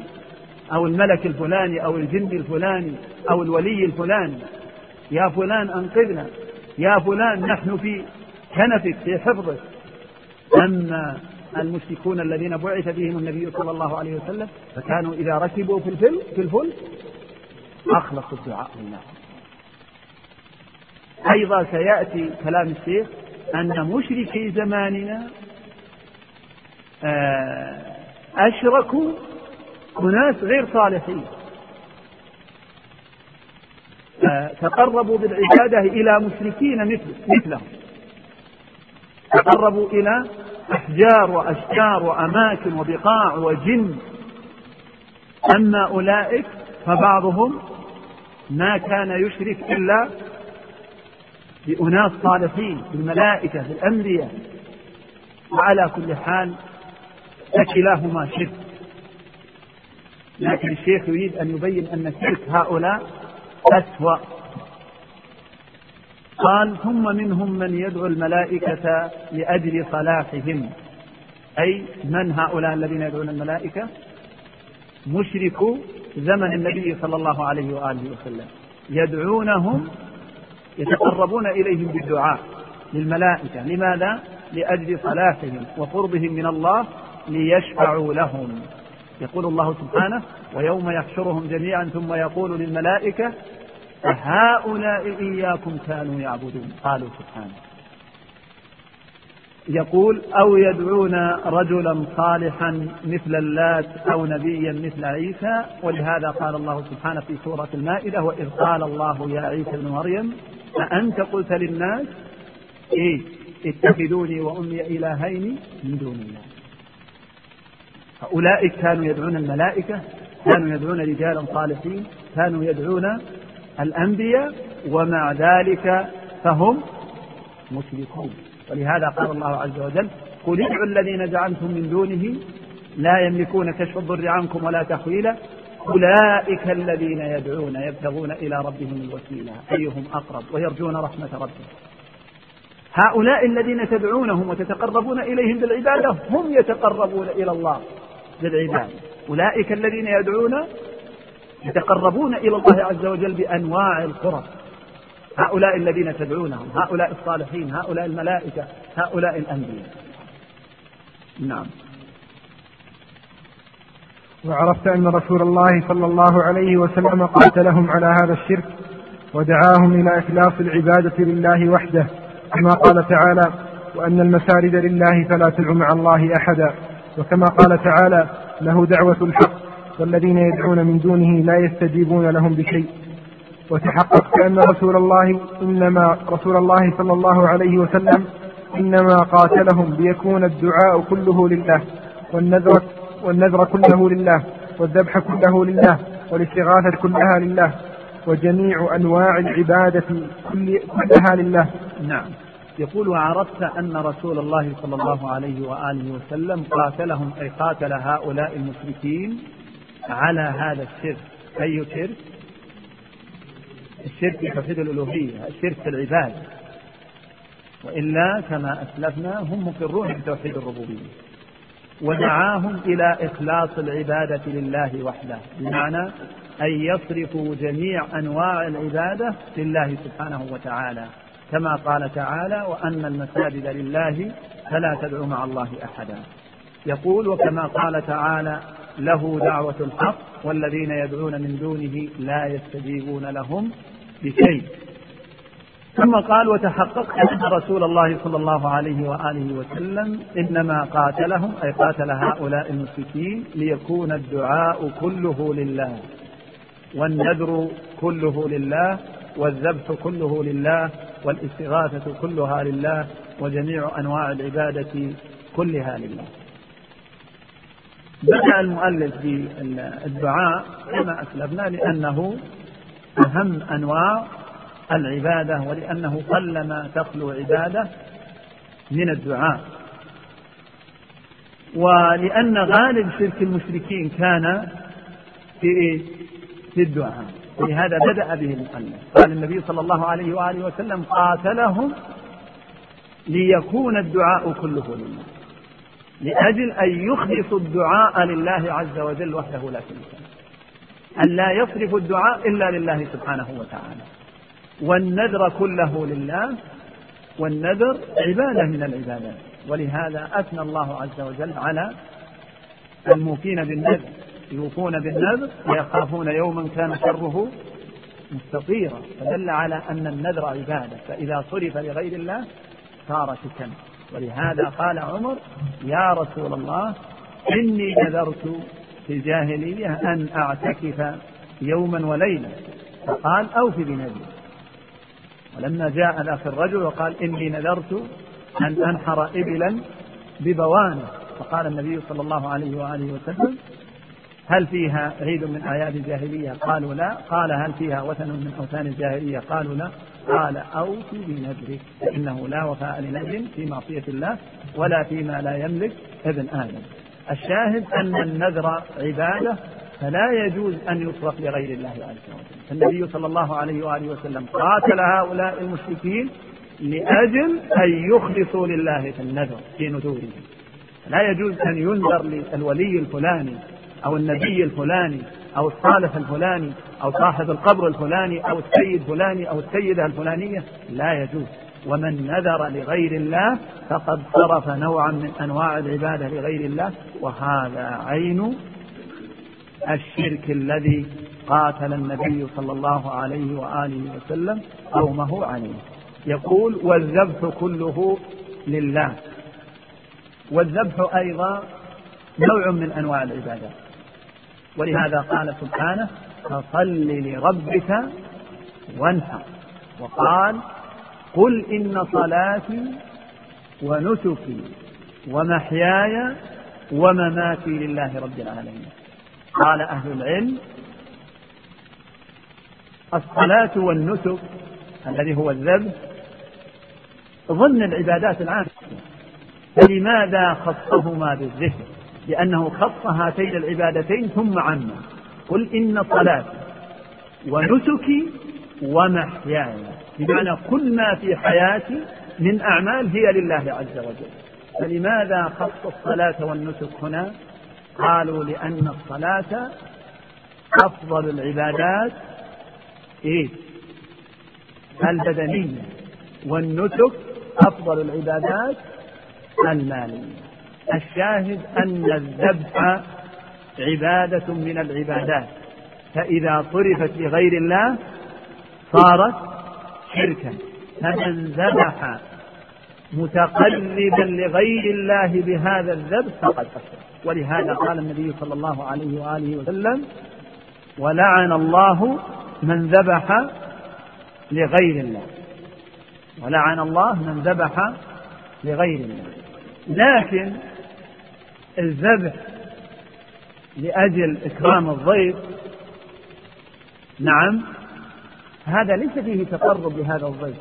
أو الملك الفلاني أو الجن الفلاني أو الولي الفلاني. يا فلان أنقذنا يا فلان نحن في كنفك في حفظك. أما المشركون الذين بعث فيهم النبي صلى الله عليه وسلم فكانوا إذا ركبوا في الفل في الفل أخلصوا الدعاء لله. أيضا سيأتي كلام الشيخ أن مشركي زماننا آه، أشركوا أناس غير صالحين. آه، تقربوا بالعبادة إلى مشركين مثل مثلهم. تقربوا إلى أحجار وأشجار وأماكن وبقاع وجن. أما أولئك فبعضهم ما كان يشرك إلا بأناس صالحين بالملائكة بالأنبياء. وعلى كل حال فكلاهما شرك. لكن الشيخ يريد أن يبين أن شرك هؤلاء أسوأ. قال ثم منهم من يدعو الملائكة لأجل صلاحهم. أي من هؤلاء الذين يدعون الملائكة؟ مشركو زمن النبي صلى الله عليه وآله وسلم. يدعونهم يتقربون إليهم بالدعاء للملائكة. لماذا؟ لأجل صلاحهم وقربهم من الله ليشفعوا لهم. يقول الله سبحانه ويوم يحشرهم جميعا ثم يقول للملائكة أهؤلاء إياكم كانوا يعبدون. قالوا سبحانه. يقول أو يدعون رجلا صالحا مثل اللات أو نبيا مثل عيسى؟ ولهذا قال الله سبحانه في سورة المائدة وإذ قال الله يا عيسى ابن مريم أأنت قلت للناس؟ إيه اتخذوني وأمي إلهين من دون الله. أولئك كانوا يدعون الملائكة كانوا يدعون رجالا صالحين كانوا يدعون الأنبياء ومع ذلك فهم مشركون. ولهذا قال الله عز وجل قل ادعوا الذين زعمتم من دونه لا يملكون كشف الضر عنكم ولا تحويلا أولئك الذين يدعون يبتغون إلى ربهم الوسيلة. أيهم أقرب ويرجون رحمة ربهم. هؤلاء الذين تدعونهم وتتقربون إليهم بالعبادة هم يتقربون إلى الله بالعبادة. أولئك الذين يدعون يتقربون إلى الله عز وجل بأنواع القرب. هؤلاء الذين تدعونهم هؤلاء الصالحين هؤلاء الملائكة هؤلاء الأنبياء. نعم. وعرفت أن رسول الله صلى الله عليه وسلم قاتلهم على هذا الشرك ودعاهم إلى إخلاص العبادة لله وحده كما قال تعالى وأن المساجد لله فلا تدعوا مع الله أحدا. وكما قال تعالى له دعوة الحق. والذين يدعون من دونه لا يستجيبون لهم بشيء. وتحققت أن رسول الله إنما رسول الله صلى الله عليه وسلم إنما قاتلهم ليكون الدعاء كله لله والنذر والنذر كله لله والذبح كله لله والاستغاثة كلها لله وجميع أنواع العبادة كل كلها لله. نعم. يقول وعرفت أن رسول الله صلى الله عليه وآله وسلم قاتلهم أي قاتل هؤلاء المشركين على هذا الشرك. أي شرك؟ الشرك في توحيد الألوهية الشرك في العبادة وإلا كما أسلفنا هم مقرون بتوحيد الربوبية. ودعاهم إلى إخلاص العبادة لله وحده. بمعنى أن يصرفوا جميع أنواع العبادة لله سبحانه وتعالى. كما قال تعالى وأن المساجد لله فلا تدعوا مع الله أحدا. يقول وكما قال تعالى له دعوة الحق والذين يدعون من دونه لا يستجيبون لهم بشيء. ثم قال وتحققت أن رسول الله صلى الله عليه وآله وسلم إنما قاتلهم أي قاتل هؤلاء المشركين ليكون الدعاء كله لله والنذر كله لله والذبح كله لله والاستغاثة كلها لله وجميع أنواع العبادة كلها لله. بدأ المؤلف بالدعاء كما أسلفنا لأنه أهم أنواع العبادة ولأنه قلما تخلو عبادة من الدعاء. ولأن غالب شرك المشركين كان في إيه؟ في الدعاء. ولهذا بدأ به المؤلف. قال النبي صلى الله عليه وآله وسلم قاتلهم ليكون الدعاء كله لله. لأجل أن يخلصوا الدعاء لله عز وجل وحده لا شريك له. أن لا يصرف الدعاء إلا لله سبحانه وتعالى. والنذر كله لله والنذر عبادة من العبادات ولهذا أثنى الله عز وجل على الموفين بالنذر. يوفون بالنذر ويخافون يوما كان شره مستطيرا. فدل على أن النذر عبادة. فإذا صرف لغير الله صار شركا ولهذا قال عمر يا رسول الله إني نذرت في الجاهلية أن أعتكف يوما وليلة. فقال أوف بنذري ولما جاء ذاك الرجل وقال إني نذرت أن أنحر إبلا ببوانة. فقال النبي صلى الله عليه وآله وسلم هل فيها عيد من أعياد الجاهلية؟ قالوا لا. قال هل فيها وثن من أوثان الجاهلية؟ قالوا لا. قال أوفي بنذرك فإنه لا وفاء لنذر في معصية الله ولا فيما لا يملك ابن آدم. الشاهد أن النذر عبادة فلا يجوز أن يصرف لغير الله عز وجل. النبي صلى الله عليه وآله وسلم قاتل هؤلاء المشركين لأجل أن يخلصوا لله في النذر في نذورهم. لا يجوز أن ينذر للولي الفلاني أو النبي الفلاني أو الصالح الفلاني أو صاحب القبر الفلاني أو السيد فلاني أو السيدة الفلانية لا يجوز. ومن نذر لغير الله فقد صرف نوعا من أنواع العبادة لغير الله وهذا عين الشرك الذي قاتل النبي صلى الله عليه وآله وسلم قومه عليه. يقول والذبح كله لله. والذبح أيضا نوع من أنواع العبادات ولهذا قال سبحانه فصل لربك وانحر. وقال قل إن صلاتي ونسكي ومحياي ومماتي لله رب العالمين. قال أهل العلم الصلاة والنسك الذي هو الذبح ضمن العبادات العامة. فلماذا خصهما بالذكر؟ لأنه خص هاتين العبادتين ثم عما قل إن صلاتي ونسكي ومحياي. بمعنى كل ما في حياتي من أعمال هي لله عز وجل. فلماذا خص الصلاة والنسك هنا؟ قالوا لأن الصلاة أفضل العبادات. إيه؟ البدنية. والنسك أفضل العبادات المالية. الشاهد أن الذبح عبادة من العبادات فإذا صرفت لغير الله صارت شركا. فمن ذبح متقلبا لغير الله بهذا الذبح فقد أشرك. ولهذا قال النبي صلى الله عليه وآله وسلم ولعن الله من ذبح لغير الله. ولعن الله من ذبح لغير الله. لكن الذبح لأجل إكرام الضيف. نعم هذا ليس فيه تقرب لهذا الضيف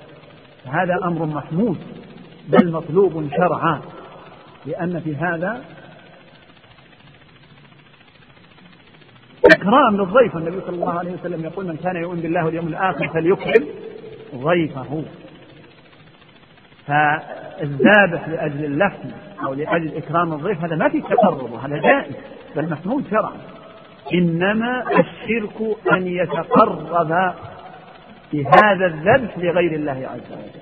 هذا أمر محمود بل مطلوب شرعا لأن في هذا إكرام للضيف النبي صلى الله عليه وسلم يقول من كان يؤمن بالله واليوم الآخر فليكرم ضيفه. فالذابح لأجل اللحم أو لأجل إكرام الضيف هذا ما في تقرب هذا جائز بل محمود شرعا. إنما الشرك أن يتقرب بهذا الذبح لغير الله عز وجل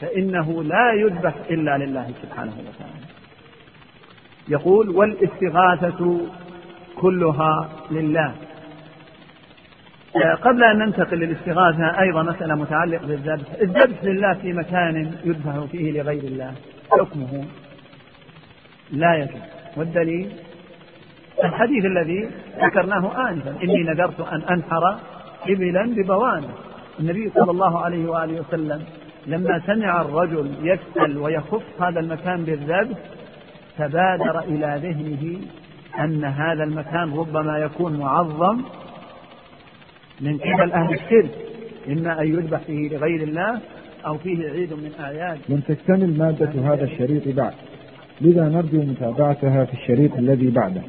فإنه لا يذبح إلا لله سبحانه وتعالى. يقول والإستغاثة كلها لله. قبل أن ننتقل للاستغاثة أيضا مسألة متعلقة بالذبح. الذبح لله في مكان يذبح فيه لغير الله حكمه لا يجوز والدليل؟ الحديث الذي ذكرناه آنفا إني نذرت أن أنحر إبلا ببوانة النبي صلى الله عليه وآله وسلم لما سمع الرجل يسأل ويخص هذا المكان بالذبح تبادر إلى ذهنه أن هذا المكان ربما يكون معظم من قبل أهل الشرك إما أن يذبح فيه لغير الله أو فيه عيد من أعياد. لم تكتمل مادة هذا الشريط بعد. لذا نرجو متابعتها في الشريط الذي بعده.